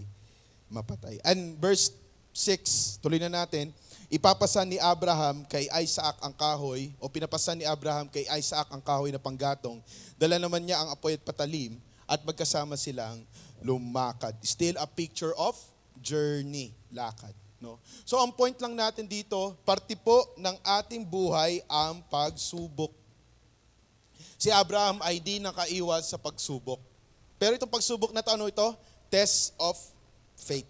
mapatay. And verse 6, tuloy na natin, ipapasan ni Abraham kay Isaac ang kahoy, o pinapasan ni Abraham kay Isaac ang kahoy na panggatong. Dala naman niya ang apoy at patalim at magkasama silang lumakad. Still a picture of journey, lakad. No? So ang point lang natin dito, parte po ng ating buhay ang pagsubok. Si Abraham ay di nakaiwas sa pagsubok. Pero itong pagsubok na to, ano ito? Test of faith.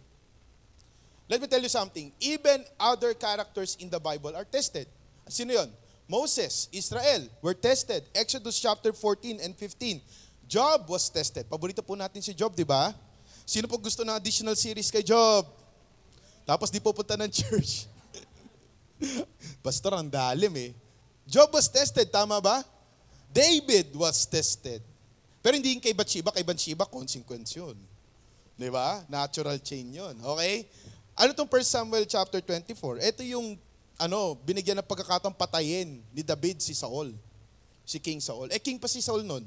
Let me tell you something. Even other characters in the Bible are tested. Sino yon? Moses, Israel, were tested. Exodus chapter 14 and 15. Job was tested. Paborito po natin si Job, di ba? Sino po gusto ng additional series kay Job? Tapos di po punta ng church. Pastor, ang dalim eh. Job was tested, tama ba? David was tested. Pero hindi yung kay Bathsheba, kay Bathsheba, consequence yun. Di ba? Natural chain yun. Okay? Ano tong 1 Samuel chapter 24? Ito yung ano, binigyan ng pagkakataong patayin ni David si Saul. Si King Saul. Eh, king pa si Saul noon.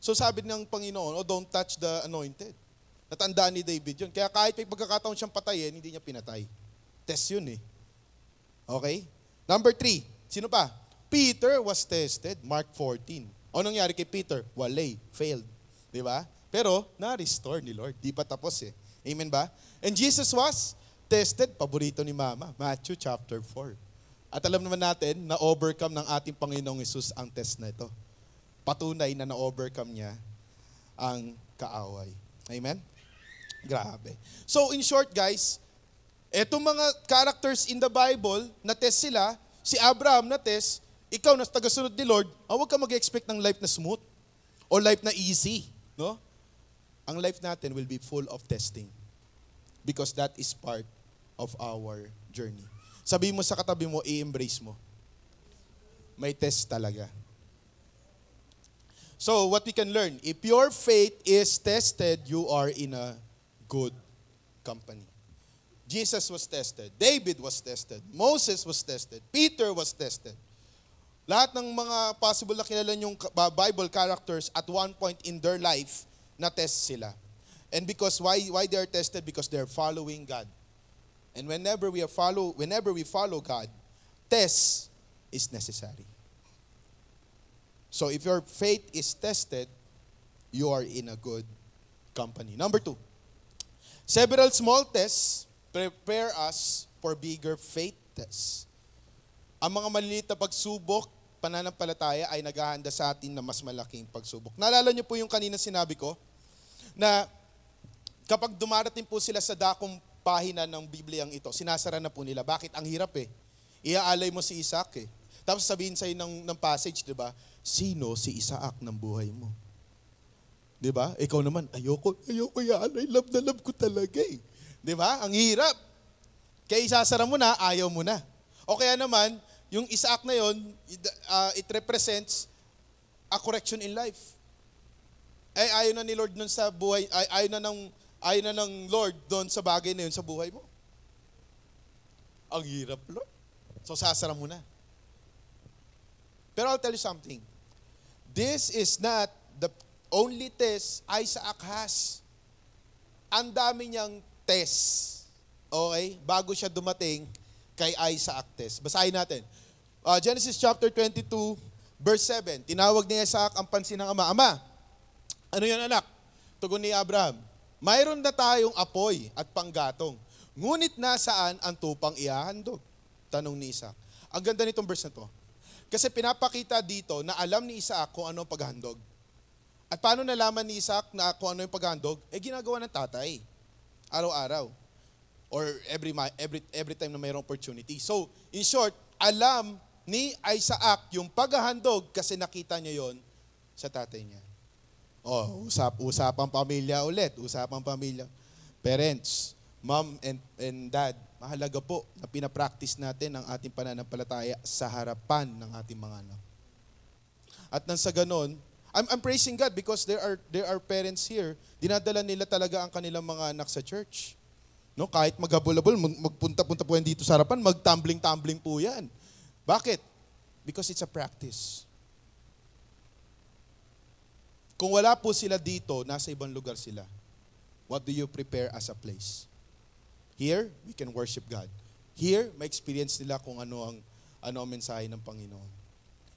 So sabi ng Panginoon, oh, don't touch the anointed. Natandaan ni David yun. Kaya kahit may pagkakataon siyang patayin, hindi niya pinatay. Test yun eh. Okay? Number three, sino pa? Peter was tested, Mark 14. Ano nangyari kay Peter? Walay, failed. Di ba? Pero, na-restore ni Lord. Di pa tapos eh. Amen ba? And Jesus was tested, paborito ni Mama, Matthew chapter 4. At alam naman natin na overcome ng ating Panginoong Yesus ang test na ito. Patunay na na-overcome niya ang kaaway. Amen? Grabe. So in short guys, etong mga characters in the Bible, na test sila, si Abraham na test, ikaw na tagasunod ni Lord, oh, huwag ka mag-expect ng life na smooth o life na easy. No? Ang life natin will be full of testing because that is part of our journey. Sabi mo sa katabi mo, i-embrace mo. May test talaga. So, what we can learn, if your faith is tested, you are in a good company. Jesus was tested. David was tested. Moses was tested. Peter was tested. Lahat ng mga possible na kilala yung Bible characters at one point in their life, na-test sila. And because why why they are tested? Because they're following God. And whenever we follow whenever we follow God, test is necessary. So if your faith is tested, you are in a good company. Number two, several small tests prepare us for bigger faith tests. Ang mga maliliit na pagsubok pananampalataya ay naghahanda sa atin na mas malaking pagsubok. Naalala niyo po yung kanina sinabi ko na kapag dumarating po sila sa dakong pahina ng Bibliyang ito, sinasara na po nila. Bakit? Ang hirap eh. Iaalay mo si Isaac eh. Tapos sabihin sa'yo ng, ng passage, di ba? Sino si Isaac ng buhay mo? Di ba? Ikaw naman, ayoko, ayoko iaalay. Love na love ko talaga eh. Di ba? Ang hirap. Kaya isasara mo na, ayaw mo na. O kaya naman, yung Isaac na yon, uh, it represents a correction in life. Ay ayaw na ni Lord nun sa buhay, ay ayaw na ng ayaw na ng Lord doon sa bagay na yun sa buhay mo. Ang hirap, Lord. So sasara mo na. Pero I'll tell you something. This is not the only test Isaac has. Ang dami niyang test. Okay? Bago siya dumating kay Isaac test. Basahin natin. Uh, Genesis chapter 22, verse 7. Tinawag ni Isaac ang pansin ng ama. Ama, ano yan anak? Tugon ni Abraham. Mayroon na tayong apoy at panggatong. Ngunit nasaan ang tupang ihahandog? Tanong ni Isaac. Ang ganda nitong verse na to. Kasi pinapakita dito na alam ni Isaac kung ano ang paghandog. At paano nalaman ni Isaac na kung ano yung paghandog? Eh ginagawa ng tatay. Araw-araw or every every every time na mayroong opportunity. So, in short, alam ni Isaac yung paghahandog kasi nakita niya yon sa tatay niya. Oh, usap usapang pamilya ulit, usapang pamilya. Parents, mom and and dad, mahalaga po na pinapractice natin ang ating pananampalataya sa harapan ng ating mga anak. At nang sa ganon, I'm, I'm praising God because there are there are parents here, dinadala nila talaga ang kanilang mga anak sa church. No, kahit maghabol-habol, magpunta-punta po yan dito sa harapan, magtumbling-tumbling po yan. Bakit? Because it's a practice. Kung wala po sila dito, nasa ibang lugar sila. What do you prepare as a place? Here, we can worship God. Here, may experience nila kung ano ang ano ang mensahe ng Panginoon.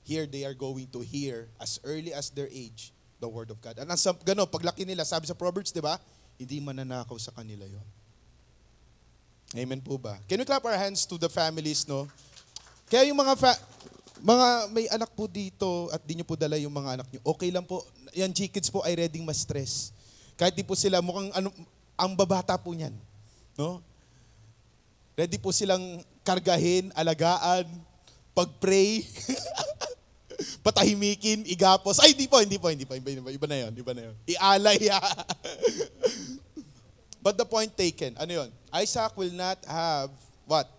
Here, they are going to hear as early as their age the Word of God. At sa gano, paglaki nila, sabi sa Proverbs, di ba? Hindi mananakaw sa kanila yon. Amen po ba? Can we clap our hands to the families, no? Kaya yung mga fa- mga may anak po dito at di nyo po dala yung mga anak nyo, okay lang po. Yan, G-Kids po ay ready ma-stress. Kahit di po sila mukhang ano, ang babata po niyan. No? Ready po silang kargahin, alagaan, pag-pray, patahimikin, igapos. Ay, hindi po, hindi po, hindi po. Iba, iba, iba na yun, iba na yun. Ialay. But the point taken, ano yun? Isaac will not have what?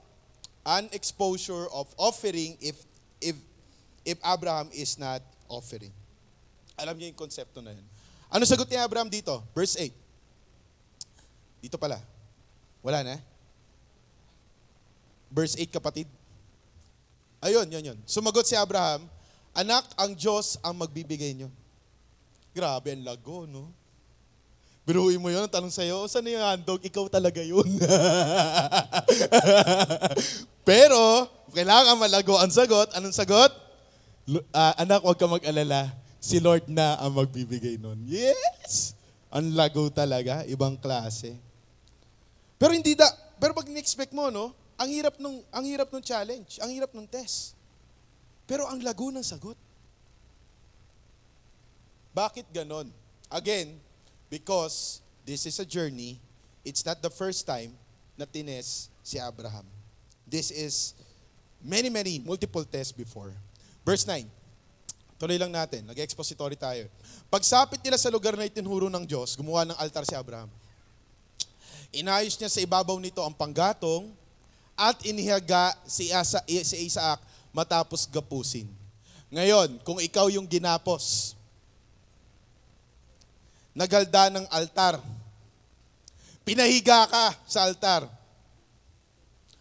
An exposure of offering if if if Abraham is not offering. Alam niyo yung konsepto na yun. Ano sagot ni Abraham dito? Verse 8. Dito pala. Wala na? Verse 8 kapatid. Ayun, yun, yun. Sumagot si Abraham, Anak, ang Diyos ang magbibigay niyo. Grabe ang lago, no? Biruin mo yun, ang tanong sa'yo, saan yung handog? Ikaw talaga yun. Pero, kailangan malago ang sagot. Anong sagot? Uh, anak, huwag ka mag-alala. Si Lord na ang magbibigay nun. Yes! Ang lago talaga, ibang klase. Pero hindi da, pero pag ni-expect mo, no, ang hirap nung ang hirap nung challenge, ang hirap nung test. Pero ang lago ng sagot. Bakit ganon? Again, Because this is a journey, it's not the first time na tines si Abraham. This is many, many, multiple tests before. Verse 9. Tuloy lang natin. Nag-expository tayo. Pagsapit nila sa lugar na itinhuro ng Diyos, gumawa ng altar si Abraham. Inayos niya sa ibabaw nito ang panggatong at inihaga si, Asa, si Isaac matapos gapusin. Ngayon, kung ikaw yung ginapos, nagalda ng altar. Pinahiga ka sa altar.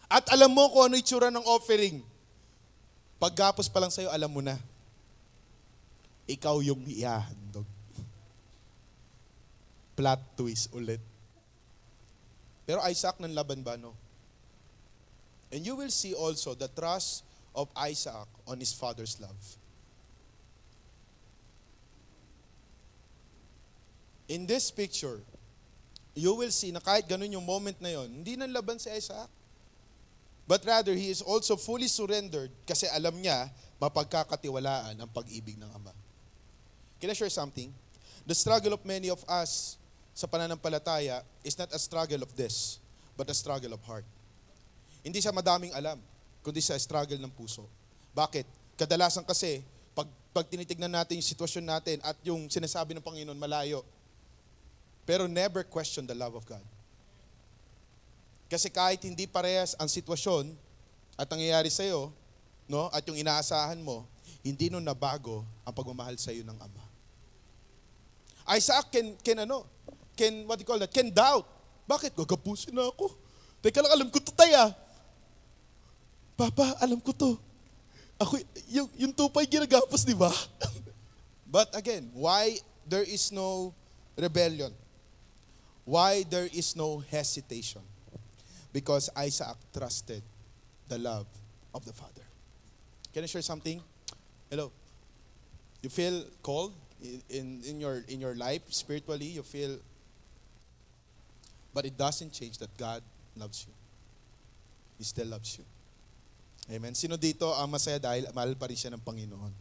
At alam mo kung ano itsura ng offering. Pagkapos pa lang sa'yo, alam mo na. Ikaw yung ihahandog. Plot twist ulit. Pero Isaac ng laban ba, no? And you will see also the trust of Isaac on his father's love. In this picture, you will see na kahit ganun yung moment na yon, hindi nang laban si Isaac. But rather, he is also fully surrendered kasi alam niya mapagkakatiwalaan ang pag-ibig ng Ama. Can I share something? The struggle of many of us sa pananampalataya is not a struggle of this, but a struggle of heart. Hindi siya madaming alam, kundi sa struggle ng puso. Bakit? Kadalasan kasi, pag, pag tinitignan natin yung sitwasyon natin at yung sinasabi ng Panginoon malayo, pero never question the love of God. Kasi kahit hindi parehas ang sitwasyon at nangyayari sa iyo, no, at yung inaasahan mo, hindi nun nabago ang pagmamahal sa iyo ng Ama. Isaac can, can ano, can, what do you call that, can doubt. Bakit? Gagapusin na ako. Teka lang, alam ko to taya. Papa, alam ko to. Ako, yung, yung tupay ginagapos, di ba? But again, why there is no rebellion? Why there is no hesitation? Because Isaac trusted the love of the Father. Can I share something? Hello. You feel cold in, in, in, your, in your life spiritually? You feel, but it doesn't change that God loves you. He still loves you. Amen. Sino dito ang masaya dahil mahal pa rin siya ng Panginoon?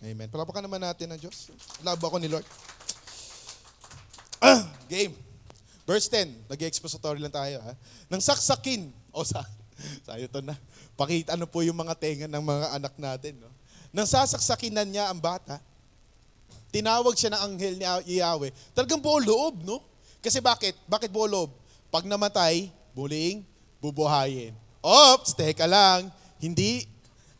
Amen. Palapakan naman natin ang Diyos. Love ako ni Lord. Ah, game. Verse 10. Nag-expository lang tayo. Ha? Nang saksakin. O sa, sayo to na. Pakita ano po yung mga tenga ng mga anak natin. No? Nang sasaksakin na niya ang bata, tinawag siya ng anghel ni Yahweh. Talagang buo loob, no? Kasi bakit? Bakit buo loob? Pag namatay, buling, bubuhayin. Ops, teka lang. Hindi.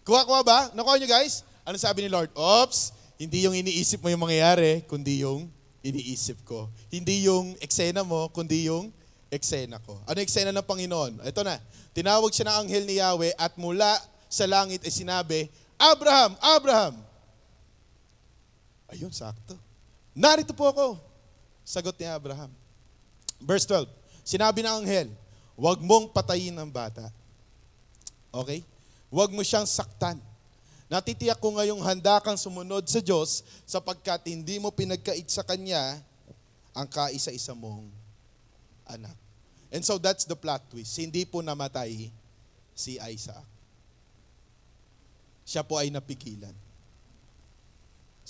Kuha-kuha ba? Nakuha nyo guys? Ano sabi ni Lord? Ops, hindi yung iniisip mo yung mangyayari, kundi yung iniisip ko. Hindi yung eksena mo, kundi yung eksena ko. Ano eksena ng Panginoon? Ito na. Tinawag siya ng anghel ni Yahweh at mula sa langit ay sinabi, Abraham, Abraham! Ayun, sakto. Narito po ako. Sagot ni Abraham. Verse 12. Sinabi ng anghel, huwag mong patayin ang bata. Okay? Huwag mo siyang saktan. Natitiyak ko ngayong handa kang sumunod sa Diyos sapagkat hindi mo pinagkait sa Kanya ang kaisa-isa mong anak. And so that's the plot twist. Hindi po namatay si Isaac. Siya po ay napigilan.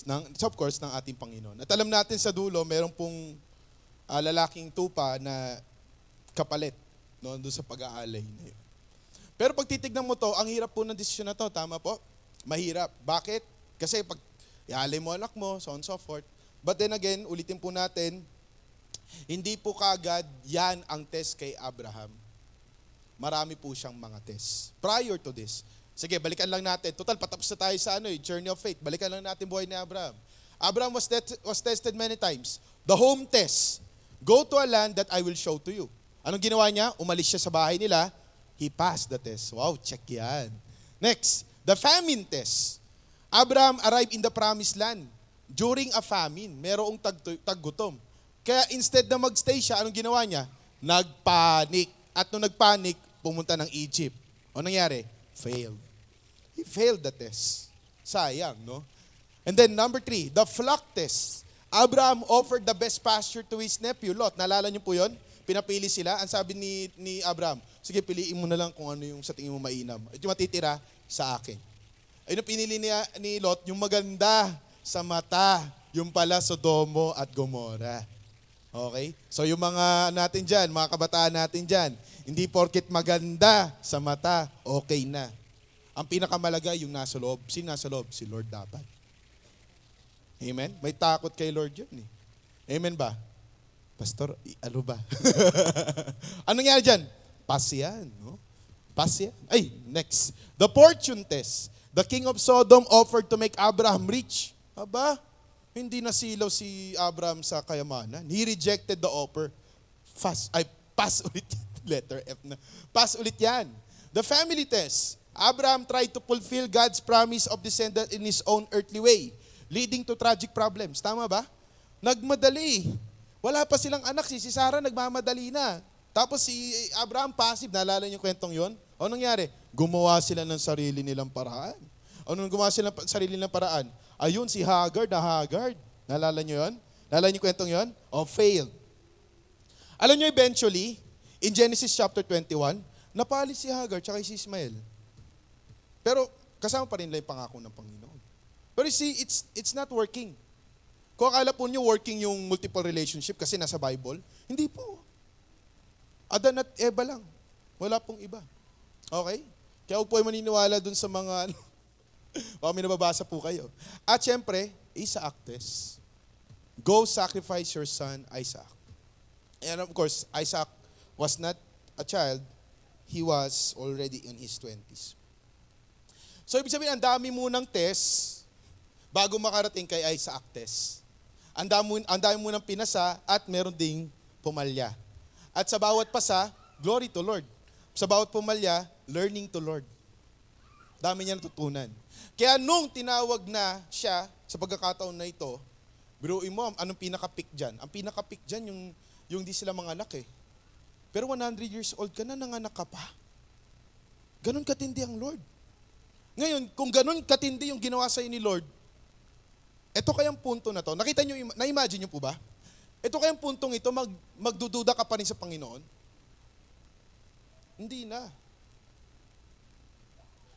Ng, of course, ng ating Panginoon. At alam natin sa dulo, meron pong uh, lalaking tupa na kapalit no, doon sa pag-aalay na yun. Pero pag titignan mo to, ang hirap po ng desisyon na to. Tama po? Mahirap. Bakit? Kasi pag ialay mo anak mo, so on so forth. But then again, ulitin po natin, hindi po kagad yan ang test kay Abraham. Marami po siyang mga test. Prior to this. Sige, balikan lang natin. Total, patapos na tayo sa ano, eh, journey of faith. Balikan lang natin buhay ni Abraham. Abraham was, te- was tested many times. The home test. Go to a land that I will show to you. Anong ginawa niya? Umalis siya sa bahay nila. He passed the test. Wow, check yan. Next, the famine test. Abraham arrived in the promised land. During a famine, merong tag- taggutom. Kaya instead na magstay siya, anong ginawa niya? Nagpanik. At nung nagpanik, pumunta ng Egypt. O nangyari? Failed. He failed the test. Sayang, no? And then number three, the flock test. Abraham offered the best pasture to his nephew, Lot. Naalala niyo po yon? Pinapili sila. Ang sabi ni, ni Abraham, sige, piliin mo na lang kung ano yung sa tingin mo mainam. At yung matitira, sa akin. Ayun pinili ni, ni Lot, yung maganda sa mata, yung pala Sodomo at Gomora. Okay? So yung mga natin dyan, mga kabataan natin dyan, hindi porket maganda sa mata, okay na. Ang pinakamalaga yung nasa loob. Sino nasa loob? Si Lord dapat. Amen? May takot kay Lord yun eh. Amen ba? Pastor, ano ba? Anong nangyari dyan? Pass yan. No? Pass yan. Ay, next. The fortune test. The king of Sodom offered to make Abraham rich. Aba, hindi nasilaw si Abraham sa kayamanan. He rejected the offer. Fast, ay, pass ulit. Letter F na. Pass ulit yan. The family test. Abraham tried to fulfill God's promise of descendant in his own earthly way, leading to tragic problems. Tama ba? Nagmadali. Wala pa silang anak. Si Sarah nagmamadali na. Tapos si Abraham passive. Naalala niyo kwentong yon? O nangyari? Gumawa sila ng sarili nilang paraan. Ano gumawa sila ng sarili nilang paraan? Ayun, si Haggard na Haggard. Naalala niyo yon? Naalala niyo kwentong yon? O failed. Alam niyo eventually, in Genesis chapter 21, napali si Hagar tsaka si Ismael. Pero kasama pa rin nila yung pangako ng Panginoon. Pero see, it's, it's not working. Kung akala po niyo working yung multiple relationship kasi nasa Bible, hindi po. Adan at Eva lang. Wala pong iba. Okay? Kaya huwag po ay maniniwala dun sa mga ano. Baka may nababasa po kayo. At syempre, Isaac test. Go sacrifice your son, Isaac. And of course, Isaac was not a child. He was already in his 20s. So, ibig sabihin, ang dami munang test bago makarating kay Isaac test. Ang dami, ang dami munang pinasa at meron ding pumalya. At sa bawat pasa, glory to Lord. Sa bawat pumalya, learning to Lord. Dami niya natutunan. Kaya nung tinawag na siya sa pagkakataon na ito, biruin mo, anong pinaka-pick dyan? Ang pinaka-pick dyan, yung, yung di sila mga anak eh. Pero 100 years old ka na, nanganak ka pa. Ganon katindi ang Lord. Ngayon, kung ganon katindi yung ginawa sa ni Lord, ito kayang punto na to, nakita nyo, na-imagine nyo po ba? Ito kayang puntong ito, mag, magdududa ka pa rin sa Panginoon? Hindi na.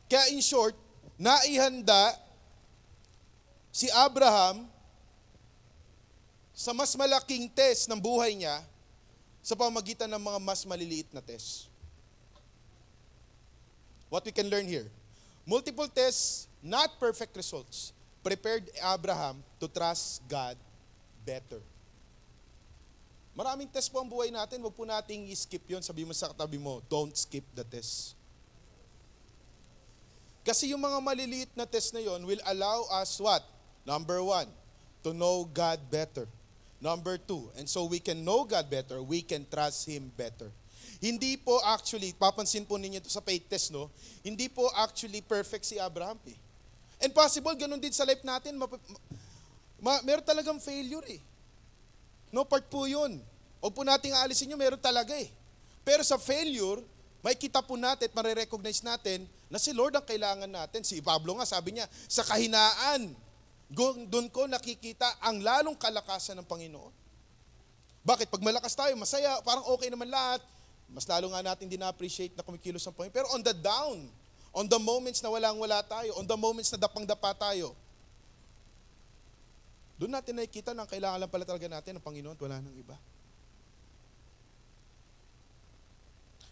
Kaya in short, naihanda si Abraham sa mas malaking test ng buhay niya sa pamagitan ng mga mas maliliit na test. What we can learn here. Multiple tests, not perfect results, prepared Abraham to trust God better. Maraming test po ang buhay natin, wag po nating i-skip yon. Sabi mo sa katabi mo, don't skip the test. Kasi yung mga maliliit na test na yon will allow us what? Number one, to know God better. Number two, and so we can know God better, we can trust Him better. Hindi po actually, papansin po ninyo ito sa faith test, no? Hindi po actually perfect si Abraham eh. And possible, ganun din sa life natin, ma, ma, meron talagang failure eh. No, part po yun. O po nating aalisin nyo, meron talaga eh. Pero sa failure, may kita po natin at marirecognize natin na si Lord ang kailangan natin. Si Pablo nga sabi niya, sa kahinaan, doon ko nakikita ang lalong kalakasan ng Panginoon. Bakit? Pag malakas tayo, masaya, parang okay naman lahat. Mas lalo nga natin din na-appreciate na kumikilos ang Panginoon. Pero on the down, on the moments na walang-wala tayo, on the moments na dapang-dapa tayo, doon natin nakikita na ang kailangan lang pala talaga natin ng Panginoon wala nang iba.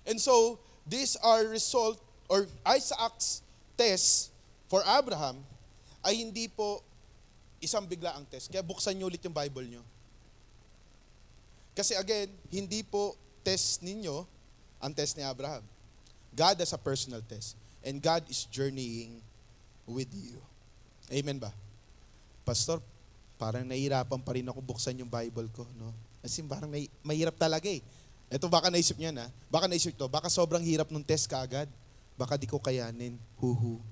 And so, these are result, or Isaac's test for Abraham ay hindi po isang bigla ang test. Kaya buksan niyo ulit yung Bible niyo. Kasi again, hindi po test ninyo ang test ni Abraham. God has a personal test. And God is journeying with you. Amen ba? Pastor, parang nahihirapan pa rin ako buksan yung Bible ko. No? Kasi parang may, mahirap talaga eh. Ito baka naisip niya na, baka naisip to, baka sobrang hirap nung test kaagad. Baka di ko kayanin. Huhu.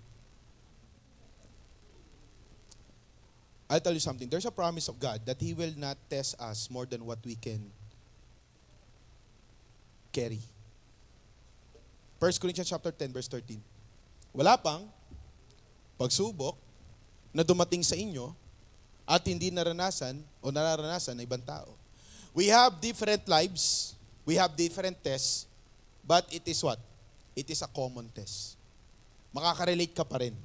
I'll tell you something. There's a promise of God that He will not test us more than what we can carry. 1 Corinthians chapter 10 verse 13. Wala pang pagsubok na dumating sa inyo at hindi naranasan o nararanasan ng ibang tao. We have different lives, we have different tests, but it is what? It is a common test. Makaka-relate ka pa rin.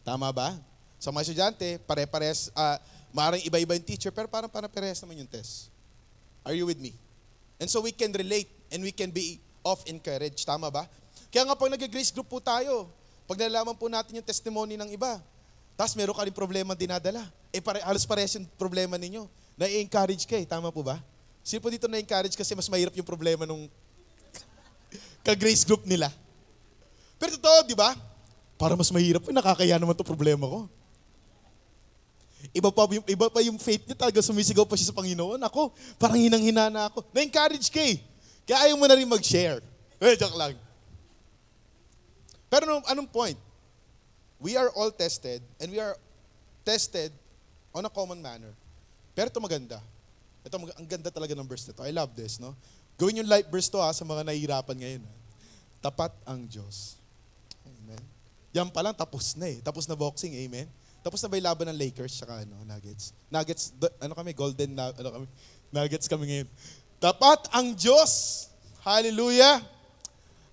Tama ba? Sa mga estudyante, pare-pares, uh, maaaring iba-iba yung teacher, pero parang pare-pares naman yung test. Are you with me? And so we can relate and we can be off encouraged. Tama ba? Kaya nga pag nag-grace group po tayo, pag nalalaman po natin yung testimony ng iba, tapos meron ka rin problema dinadala, eh pare, halos pares yung problema ninyo. Na-encourage ka eh. Tama po ba? Sino po dito na-encourage kasi mas mahirap yung problema nung ka-grace group nila? Pero totoo, di ba? Para mas mahirap, eh, nakakaya naman to problema ko. Iba pa yung, iba pa yung faith niya talaga, sumisigaw pa siya sa Panginoon. Ako, parang hinang-hina na ako. Na-encourage ka eh. Kaya ayaw mo na rin mag-share. Eh, joke lang. Pero anong, anong point? We are all tested and we are tested on a common manner. Pero ito maganda. Ito, mag- ang ganda talaga ng verse nito. I love this, no? Gawin yung light verse to ha, sa mga nahihirapan ngayon. Ha? Tapat ang Diyos. Amen. Yan pa lang, tapos na eh. Tapos na boxing, amen. Tapos na ba yung laban ng Lakers tsaka ano, Nuggets? Nuggets, the- ano kami, golden, ano kami, Nuggets kami ngayon. Tapat ang Diyos. Hallelujah.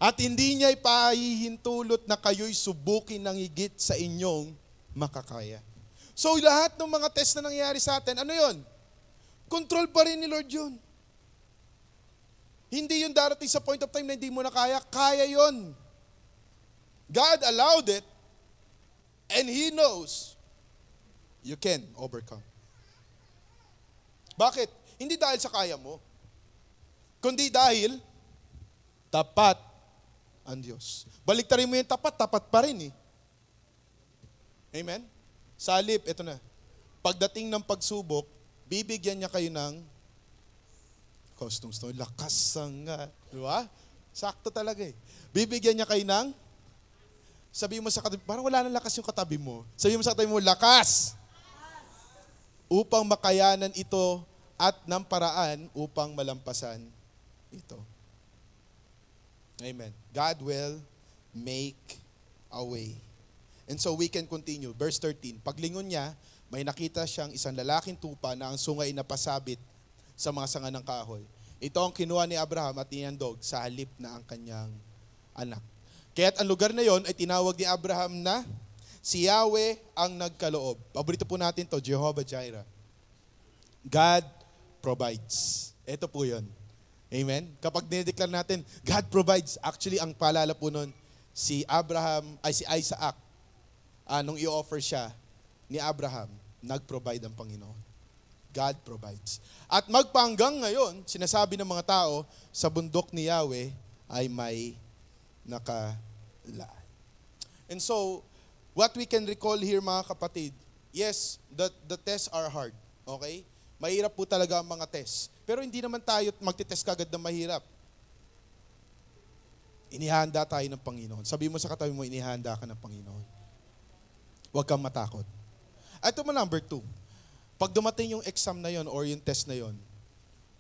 At hindi niya ipahihintulot na kayo'y subukin ng higit sa inyong makakaya. So lahat ng mga test na nangyayari sa atin, ano yon? Control pa rin ni Lord yun. Hindi yung darating sa point of time na hindi mo na kaya. Kaya yon. God allowed it and He knows you can overcome. Bakit? Hindi dahil sa kaya mo. Kundi dahil tapat ang Diyos. Baliktarin mo yung tapat, tapat pa rin eh. Amen? Sa halip, ito na. Pagdating ng pagsubok, bibigyan niya kayo ng costumes to. Lakas ang, uh, di ba? Sakto talaga eh. Bibigyan niya kayo ng, sabi mo sa katabi, parang wala nang lakas yung katabi mo. Sabi mo sa katabi mo, lakas! Upang makayanan ito at ng paraan upang malampasan ito. Amen. God will make a way. And so we can continue. Verse 13, paglingon niya, may nakita siyang isang lalaking tupa na ang sungay na pasabit sa mga sanga ng kahoy. Ito ang kinuha ni Abraham at inandog sa halip na ang kanyang anak. Kaya't ang lugar na yon ay tinawag ni Abraham na si Yahweh ang nagkaloob. Paborito po natin to, Jehovah Jireh. God provides. Ito po yon. Amen? Kapag dinideclare natin, God provides. Actually, ang paalala po nun, si Abraham, ay si Isaac, uh, nung i-offer siya ni Abraham, nag-provide ang Panginoon. God provides. At magpanggang ngayon, sinasabi ng mga tao, sa bundok ni Yahweh ay may nakalaan. And so, what we can recall here mga kapatid, yes, the, the tests are hard. Okay? Mahirap po talaga ang mga tests. Pero hindi naman tayo magtitest kagad na mahirap. Inihanda tayo ng Panginoon. Sabi mo sa katabi mo, inihanda ka ng Panginoon. Huwag kang matakot. Ito mo number two. Pag dumating yung exam na yon or yung test na yon,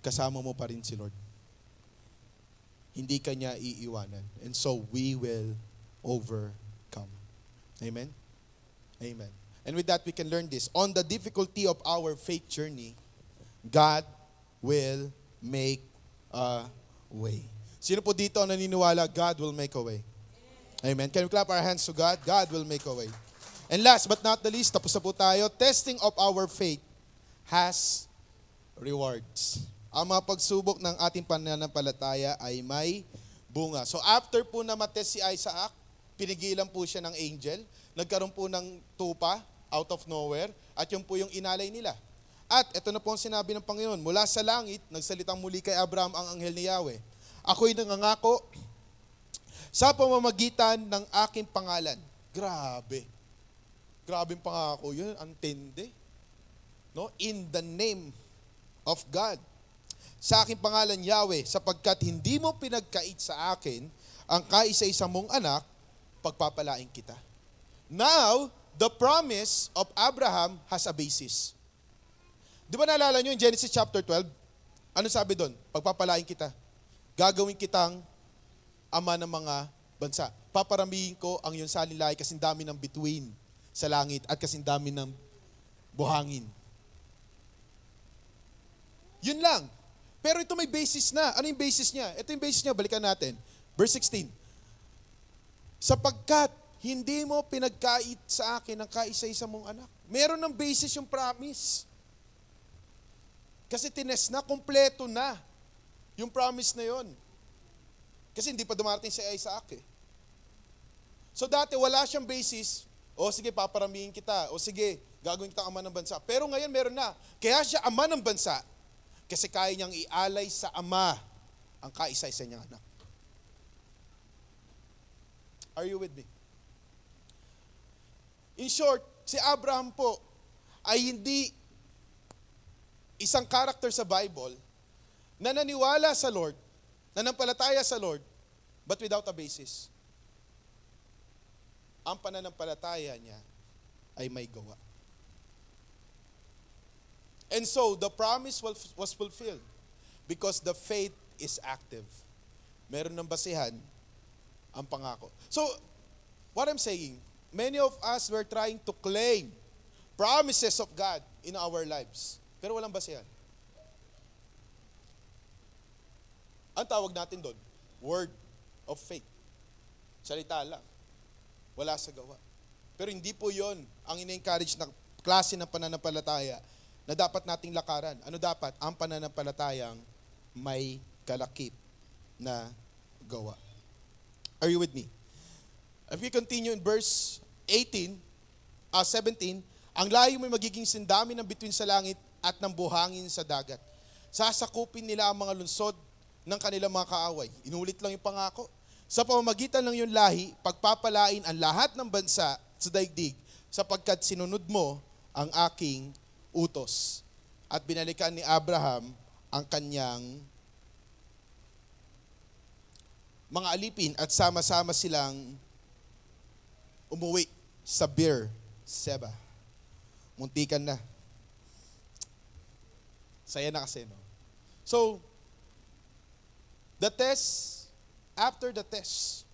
kasama mo pa rin si Lord. Hindi ka niya iiwanan. And so, we will overcome. Amen? Amen. And with that, we can learn this. On the difficulty of our faith journey, God will make a way. Sino po dito ang naniniwala God will make a way? Amen. Can we clap our hands to God? God will make a way. And last but not the least, tapos na po tayo, testing of our faith has rewards. Ang mga pagsubok ng ating pananampalataya ay may bunga. So after po na matest si Isaac, pinigilan po siya ng angel, nagkaroon po ng tupa out of nowhere, at yun po yung inalay nila. At ito na po ang sinabi ng Panginoon, mula sa langit, nagsalitang muli kay Abraham ang anghel ni Yahweh. Ako'y nangangako sa pamamagitan ng aking pangalan. Grabe. Grabe yung pangako yun. Ang tindi. No? In the name of God. Sa aking pangalan, Yahweh, sapagkat hindi mo pinagkait sa akin ang kaisa-isa mong anak, pagpapalain kita. Now, the promise of Abraham has a basis. Di ba naalala nyo in Genesis chapter 12? Ano sabi doon? Pagpapalain kita. Gagawin kitang ama ng mga bansa. Paparamihin ko ang iyong salinlay kasing dami ng bituin sa langit at kasing dami ng buhangin. Yun lang. Pero ito may basis na. Ano yung basis niya? Ito yung basis niya. Balikan natin. Verse 16. Sapagkat hindi mo pinagkait sa akin ang kaisa-isa mong anak. Meron ng basis yung promise. Kasi tines na, kompleto na yung promise na yon. Kasi hindi pa dumarating si Isaac eh. So dati wala siyang basis, o sige paparamihin kita, o sige gagawin kita ama ng bansa. Pero ngayon meron na. Kaya siya ama ng bansa kasi kaya niyang ialay sa ama ang kaisa-isa niyang anak. Are you with me? In short, si Abraham po ay hindi isang character sa Bible na naniwala sa Lord, nanampalataya sa Lord, but without a basis. ang pananampalataya niya ay may gawa. And so, the promise was, was fulfilled because the faith is active. Meron ng basihan ang pangako. So, what I'm saying, many of us were trying to claim promises of God in our lives. Pero walang basihan. Ang tawag natin doon, word of faith. Salita lang. Wala sa gawa. Pero hindi po yon ang ina-encourage na klase ng pananampalataya na dapat nating lakaran. Ano dapat? Ang pananampalatayang may kalakip na gawa. Are you with me? If we continue in verse 18, uh, 17, ang layo may magiging sindami ng bituin sa langit at ng buhangin sa dagat. Sasakupin nila ang mga lunsod ng kanilang mga kaaway. Inulit lang yung pangako. Sa pamamagitan ng yung lahi, pagpapalain ang lahat ng bansa sa daigdig sapagkat sinunod mo ang aking utos. At binalikan ni Abraham ang kanyang mga alipin at sama-sama silang umuwi sa Bir Seba. Muntikan na. Saya na kasi, no? So, the test, after the test,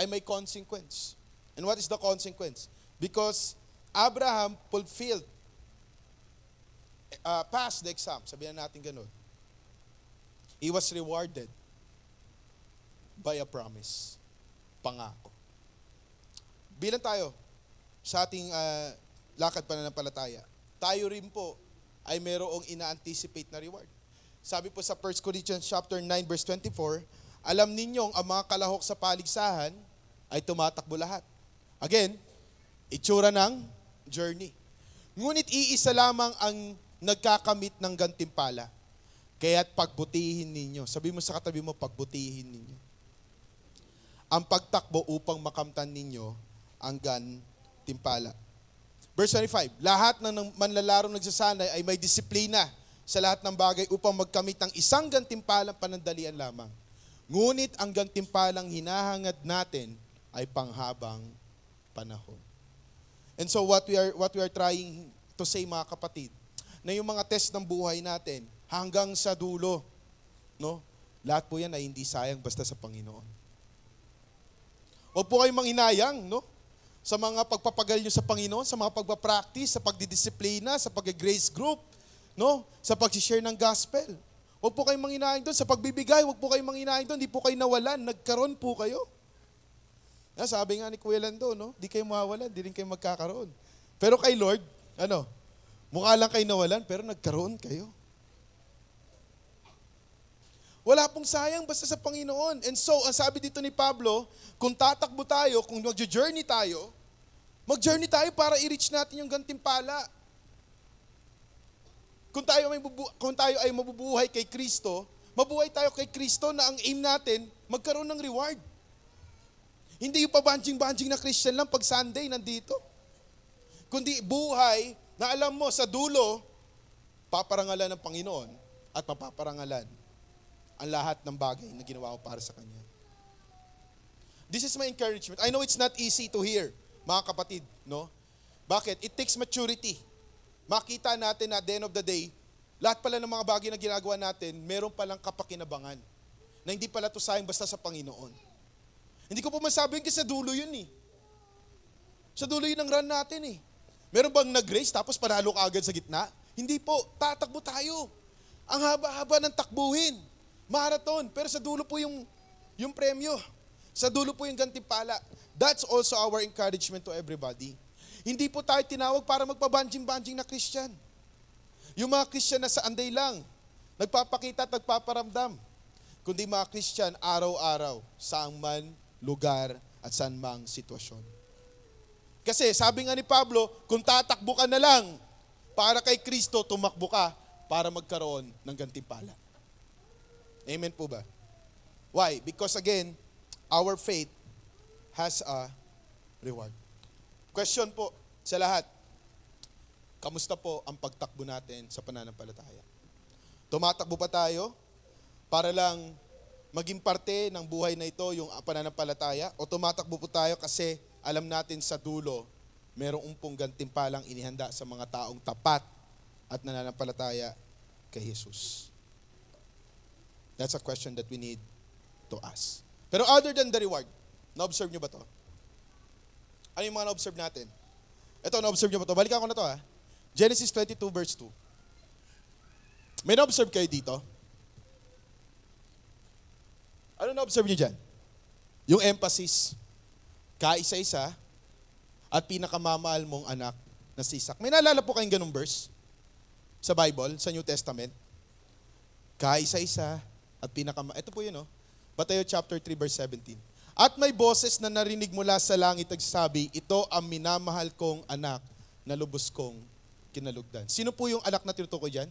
ay may consequence. And what is the consequence? Because Abraham fulfilled, uh, passed the exam, sabihan natin ganun. He was rewarded by a promise. Pangako. Bilang tayo sa ating uh, lakad pananampalataya, tayo rin po ay mayroong ina-anticipate na reward. Sabi po sa 1 Corinthians chapter 9 verse 24, alam ninyong ang mga kalahok sa paligsahan ay tumatakbo lahat. Again, itsura ng journey. Ngunit iisa lamang ang nagkakamit ng gantimpala. Kaya't pagbutihin ninyo. Sabi mo sa katabi mo, pagbutihin ninyo. Ang pagtakbo upang makamtan ninyo ang gantimpala. Verse 25, lahat ng manlalarong nagsasanay ay may disiplina sa lahat ng bagay upang magkamit ng isang gantimpalang panandalian lamang. Ngunit ang gantimpalang hinahangad natin ay panghabang panahon. And so what we are what we are trying to say mga kapatid, na yung mga test ng buhay natin hanggang sa dulo, no? Lahat po yan ay hindi sayang basta sa Panginoon. Huwag po kayong manginayang, no? Sa mga pagpapagal nyo sa Panginoon, sa mga pagpapractice, sa pagdidisiplina, sa pag-grace group, no? Sa pag-share ng gospel. Huwag po kayong manginayang doon. Sa pagbibigay, huwag po kayong manginayang doon. Hindi po kayo nawalan. Nagkaroon po kayo. Yeah, sabi nga ni Kuya Lando, no? Di kayo mawawalan, di rin kayo magkakaroon. Pero kay Lord, ano? Mukha lang kayo nawalan, pero nagkaroon kayo. Wala pong sayang basta sa Panginoon. And so, ang sabi dito ni Pablo, kung tatakbo tayo, kung mag-journey tayo, mag-journey tayo para i-reach natin yung gantimpala. Kung tayo, ay bubu- kung tayo ay mabubuhay kay Kristo, mabuhay tayo kay Kristo na ang aim natin, magkaroon ng reward. Hindi yung pabanjing-banjing na Christian lang pag Sunday nandito. Kundi buhay na alam mo sa dulo, paparangalan ng Panginoon at mapaparangalan ang lahat ng bagay na ginawa ko para sa Kanya. This is my encouragement. I know it's not easy to hear, mga kapatid, no? Bakit? It takes maturity. Makita natin na at the end of the day, lahat pala ng mga bagay na ginagawa natin, meron palang kapakinabangan na hindi pala to sayang basta sa Panginoon. Hindi ko po masabi yun kasi sa dulo yun eh. Sa dulo yun ang run natin eh. Meron bang nag-race tapos panalo ka agad sa gitna? Hindi po. Tatakbo tayo. Ang haba-haba ng takbuhin. Marathon. Pero sa dulo po yung, yung premyo. Sa dulo po yung gantimpala. That's also our encouragement to everybody. Hindi po tayo tinawag para magpabanjing-banjing na Christian. Yung mga Christian na sa anday lang, nagpapakita at nagpaparamdam. Kundi mga Christian, araw-araw, saan man, lugar, at saan mang sitwasyon. Kasi sabi nga ni Pablo, kung tatakbo ka na lang para kay Kristo, tumakbo ka para magkaroon ng gantimpala. Amen po ba? Why? Because again, our faith has a reward. Question po sa lahat. Kamusta po ang pagtakbo natin sa pananampalataya? Tumatakbo pa tayo para lang maging parte ng buhay na ito yung pananampalataya o tumatakbo po tayo kasi alam natin sa dulo, merong pong gantimpalang inihanda sa mga taong tapat at nananampalataya kay Jesus. That's a question that we need to ask. Pero other than the reward, na-observe nyo ba to? Ano yung mga na-observe natin? Ito, na-observe nyo ba to? Balikan ko na to ha. Genesis 22 verse 2. May na-observe kayo dito? Ano na-observe nyo dyan? Yung emphasis, kaisa-isa, at pinakamamahal mong anak na si Isaac. May naalala po kayong ganung verse sa Bible, sa New Testament? Kaisa-isa, at pinakama... Ito po yun, no? Mateo chapter 3, verse 17. At may boses na narinig mula sa langit nagsabi, ito ang minamahal kong anak na lubos kong kinalugdan. Sino po yung anak na tinutukoy dyan?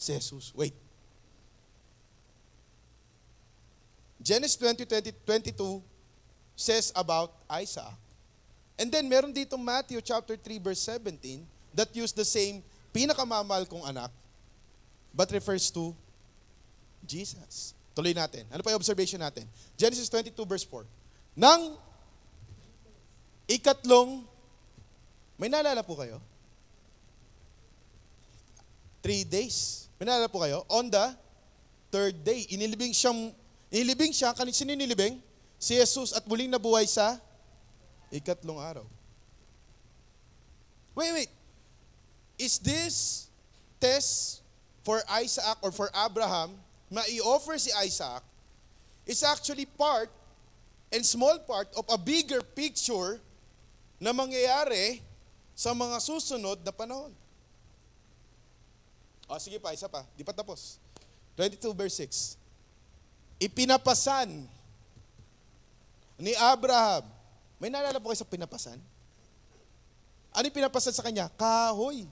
Si Jesus. Wait. Genesis 20, 20, 22 says about Isaac. And then meron dito Matthew chapter 3 verse 17 that use the same pinakamamahal kong anak but refers to Jesus. Tuloy natin. Ano pa yung observation natin? Genesis 22 verse 4. Nang ikatlong, may naalala po kayo? Three days. May naalala po kayo? On the third day, inilibing siyang, inilibing siya, kanil sino inilibing? Si Jesus at muling nabuhay sa ikatlong araw. Wait, wait. Is this test for Isaac or for Abraham na i-offer si Isaac is actually part and small part of a bigger picture na mangyayari sa mga susunod na panahon. O sige pa, isa pa. Di pa tapos. 22 verse 6. Ipinapasan ni Abraham. May naalala po kayo sa pinapasan? Ano yung pinapasan sa kanya? Kahoy.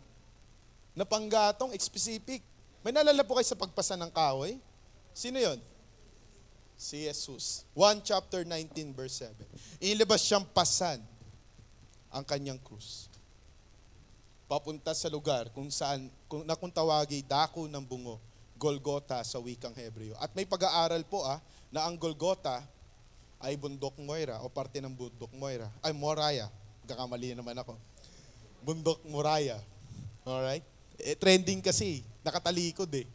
Na panggatong, specific. May naalala po kayo sa pagpasan ng kahoy? Sino yon? Si Jesus. 1 chapter 19 verse 7. Inilabas siyang pasan ang kanyang krus. Papunta sa lugar kung saan, kung, na kung tawagi, dako ng bungo, Golgota sa wikang Hebreo. At may pag-aaral po ah, na ang Golgota ay bundok Moira o parte ng bundok Moira. Ay, Moraya. Kakamali naman ako. Bundok Moraya. Alright? Eh, trending kasi. Nakatalikod eh.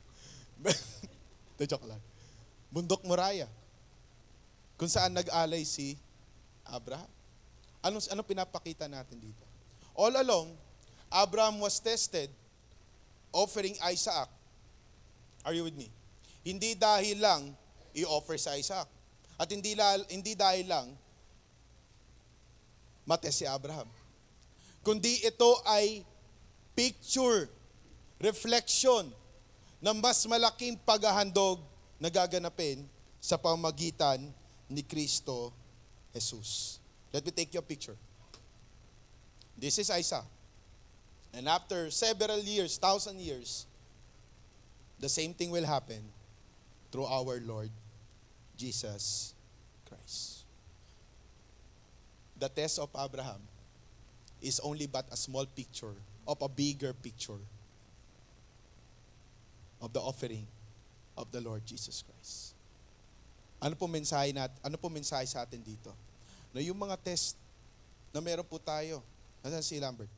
De joke lang. Bundok Moraya. Kung saan nag-alay si Abraham. Ano, ano pinapakita natin dito? All along, Abraham was tested offering Isaac. Are you with me? Hindi dahil lang i-offer sa Isaac. At hindi, la, hindi dahil lang mates si Abraham. Kundi ito ay picture, reflection ng mas malaking paghahandog na gaganapin sa pamagitan ni Kristo Jesus. Let me take you a picture. This is Isaac. And after several years, thousand years, the same thing will happen through our Lord Jesus Christ. The test of Abraham is only but a small picture of a bigger picture of the offering of the Lord Jesus Christ. Ano po mensahe nat ano po mensahe sa atin dito? Na yung mga test na meron po tayo, nasan si Lambert?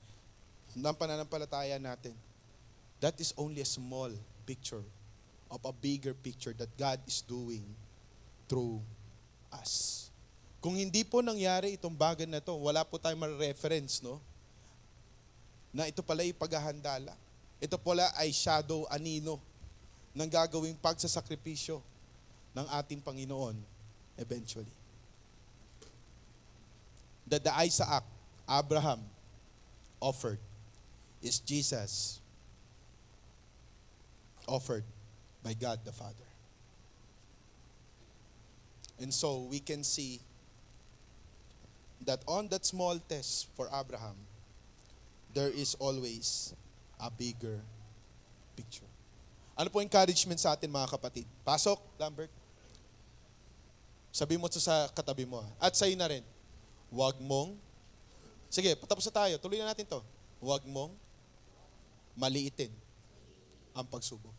Ng pananampalataya natin. That is only a small picture of a bigger picture that God is doing through us. Kung hindi po nangyari itong bagay na to, wala po tayong ma-reference, no? Na ito pala ay paghahandala. Ito pala ay shadow anino ng gagawing pagsasakripisyo ng ating Panginoon eventually. That the Isaac Abraham offered is Jesus offered by God the Father. And so we can see that on that small test for Abraham, there is always a bigger picture. Ano po encouragement sa atin mga kapatid? Pasok, Lambert. Sabi mo sa katabi mo. At sa'yo na rin. Huwag mong, sige, patapos na tayo. Tuloy na natin to. Huwag mong maliitin ang pagsubok.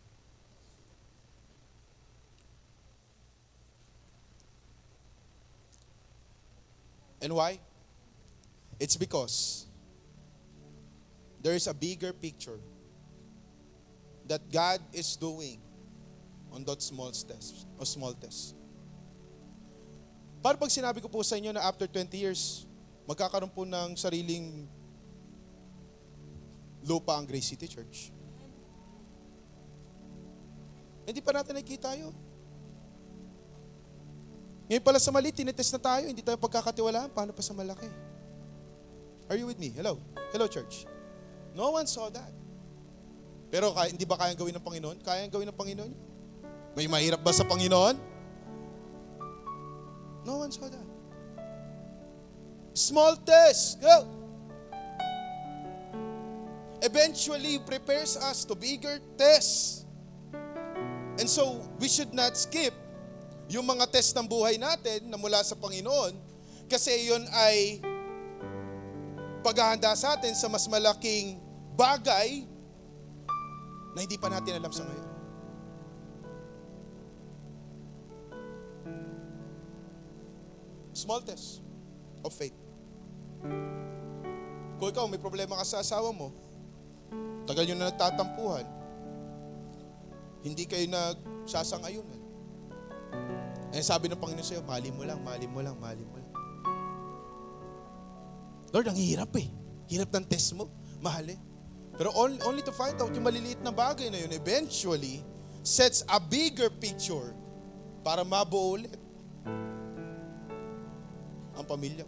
And why? It's because there is a bigger picture that God is doing on that small test o small test. Para pag sinabi ko po sa inyo na after 20 years, magkakaroon po ng sariling lupa ang Grace City Church. Hindi pa natin nakikita yun. Ngayon pala sa mali, tinetest na tayo, hindi tayo pagkakatiwalaan, paano pa sa malaki? Are you with me? Hello? Hello, church. No one saw that. Pero kaya, hindi ba kayang gawin ng Panginoon? Kayang gawin ng Panginoon? May mahirap ba sa Panginoon? No one saw that. Small test. Go. Eventually prepares us to bigger tests. And so, we should not skip yung mga test ng buhay natin na mula sa Panginoon kasi yun ay paghahanda sa atin sa mas malaking bagay na hindi pa natin alam sa ngayon. Small test of faith. Kung ikaw may problema ka sa asawa mo, tagal nyo na nagtatampuhan, hindi kayo nagsasang-ayunan. Eh sabi ng Panginoon sa'yo, mali mo lang, mali mo lang, mali mo lang. Lord, ang hirap eh. Hirap ng test mo. Mahal eh. Pero only, only to find out yung maliliit na bagay na yun eventually sets a bigger picture para mabuo ulit ang pamilya.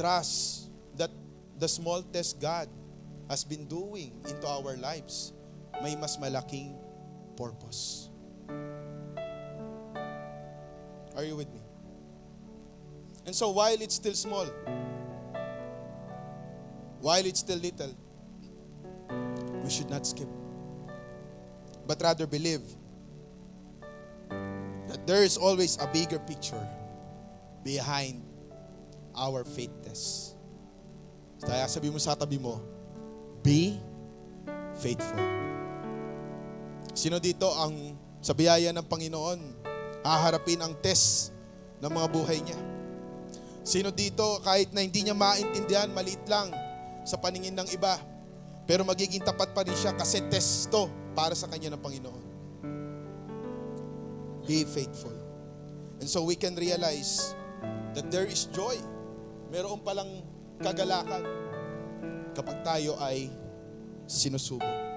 Trust that the small test God has been doing into our lives may mas malaking purpose. Are you with me? And so while it's still small, while it's still little, we should not skip. But rather believe that there is always a bigger picture behind our faith test. Kaya sabi mo sa tabi mo, be faithful. Sino dito ang sa biyaya ng Panginoon, haharapin ang test ng mga buhay niya? Sino dito kahit na hindi niya maintindihan, maliit lang sa paningin ng iba, pero magiging tapat pa rin siya kasi test to para sa kanya ng Panginoon. Be faithful. And so we can realize that there is joy. Meron palang kagalakan kapag tayo ay sinusubok.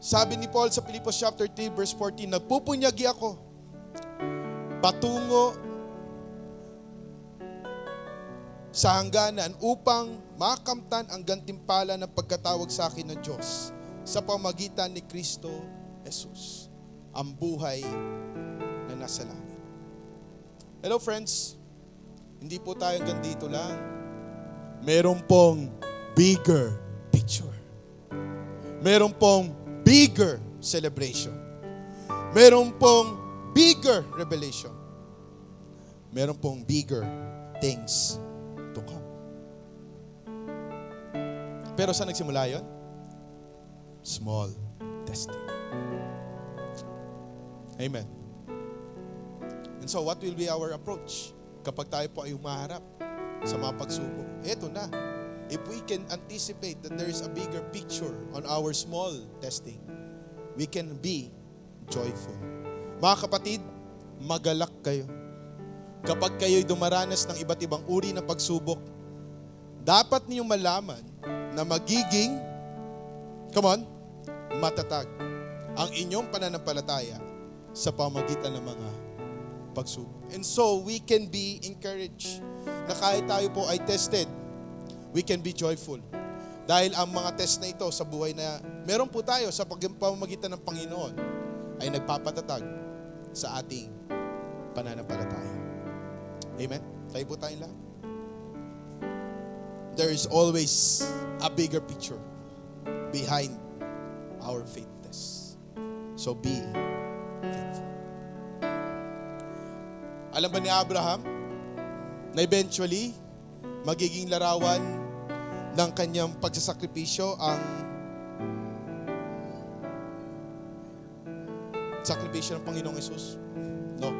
Sabi ni Paul sa Filipos chapter 3 verse 14, Nagpupunyagi ako patungo sa hangganan upang makamtan ang gantimpala ng pagkatawag sa akin ng Diyos sa pamagitan ni Kristo Jesus, ang buhay na nasa langit. Hello friends, hindi po tayo hanggang dito lang. Meron pong bigger picture. Meron pong bigger celebration. Meron pong bigger revelation. Meron pong bigger things Pero saan nagsimula yon? Small testing. Amen. And so what will be our approach kapag tayo po ay umaharap sa mga pagsubok? Ito na. If we can anticipate that there is a bigger picture on our small testing, we can be joyful. Mga kapatid, magalak kayo. Kapag kayo'y dumaranas ng iba't ibang uri ng pagsubok, dapat niyong malaman na magiging, come on, matatag ang inyong pananampalataya sa pamagitan ng mga pagsubok. And so, we can be encouraged na kahit tayo po ay tested, we can be joyful. Dahil ang mga test na ito sa buhay na meron po tayo sa pamamagitan ng Panginoon ay nagpapatatag sa ating pananampalataya. Amen? Tayo po tayong lahat. There is always a bigger picture behind our faith test. So be faithful. Alam ba ni Abraham na eventually magiging larawan ng kanyang pagsasakripisyo ang sakripisyo ng Panginoong Isus? No.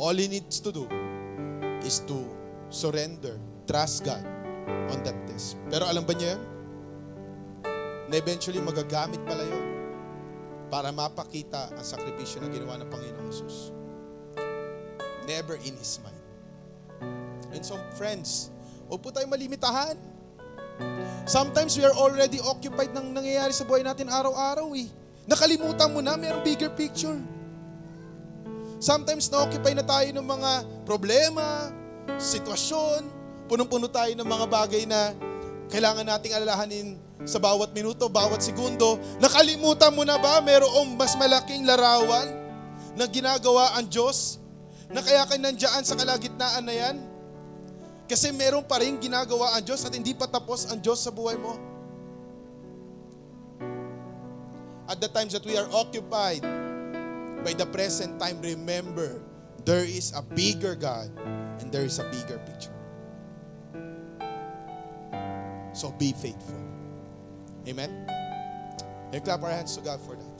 All he needs to do is to surrender, trust God on that test. Pero alam ba niya yan? Na eventually magagamit pala yun para mapakita ang sakripisyo na ginawa ng Panginoong Jesus. Never in His mind. And so, friends, huwag po tayo malimitahan. Sometimes we are already occupied ng nangyayari sa buhay natin araw-araw eh. Nakalimutan mo na, mayroong bigger picture. Sometimes na-occupy na tayo ng mga problema, sitwasyon, punong-puno tayo ng mga bagay na kailangan nating alalahanin sa bawat minuto, bawat segundo. Nakalimutan mo na ba mayroong mas malaking larawan na ginagawa ang Diyos na kaya ka nandiyan sa kalagitnaan na yan? Kasi meron pa rin ginagawa ang Diyos at hindi pa tapos ang Diyos sa buhay mo. At the times that we are occupied by the present time, remember, there is a bigger God and there is a bigger picture. So be faithful. Amen? And clap our hands to God for that.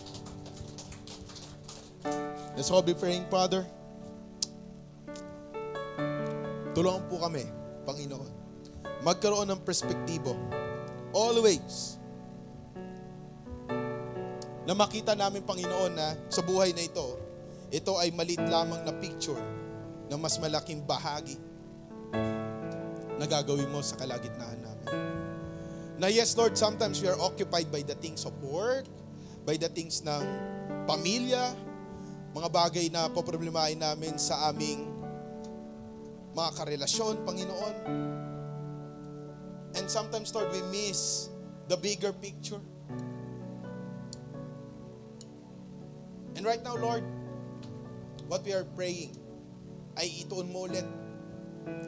Let's all be praying, Father. Tulungan po kami, Panginoon. Magkaroon ng perspektibo. Always. Na makita namin, Panginoon, na sa buhay na ito, ito ay malit lamang na picture ng mas malaking bahagi na gagawin mo sa kalagitnaan namin. Na yes, Lord, sometimes we are occupied by the things of work, by the things ng pamilya, mga bagay na poproblemahin namin sa aming mga karelasyon, Panginoon. And sometimes, Lord, we miss the bigger picture. And right now, Lord, what we are praying ay ituon mo ulit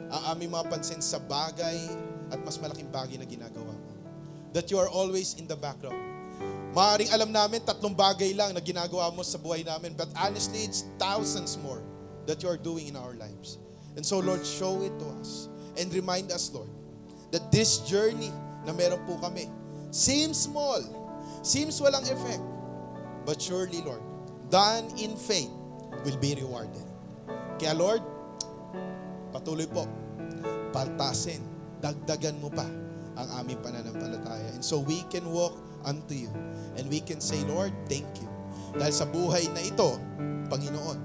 ang aming mga pansin sa bagay at mas malaking bagay na ginagawa. That you are always in the background. Maaring alam namin tatlong bagay lang na ginagawa mo sa buhay namin, but honestly, it's thousands more that you are doing in our lives. And so, Lord, show it to us. And remind us, Lord, that this journey na meron po kami seems small, seems walang effect, but surely, Lord, done in faith will be rewarded. Kaya, Lord, patuloy po, paltasin, dagdagan mo pa ang aming pananampalataya. And so we can walk unto you. And we can say, Lord, thank you. Dahil sa buhay na ito, Panginoon,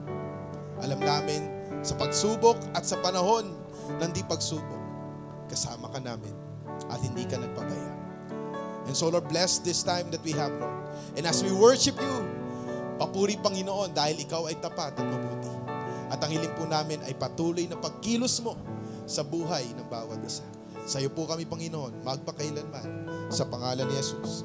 alam namin sa pagsubok at sa panahon ng di pagsubok, kasama ka namin at hindi ka nagpabaya. And so Lord, bless this time that we have, Lord. And as we worship you, papuri Panginoon dahil ikaw ay tapat at mabuti. At ang hiling po namin ay patuloy na pagkilos mo sa buhay ng bawat isa. Sa iyo po kami, Panginoon, magpakailanman. Sa pangalan ni Jesus.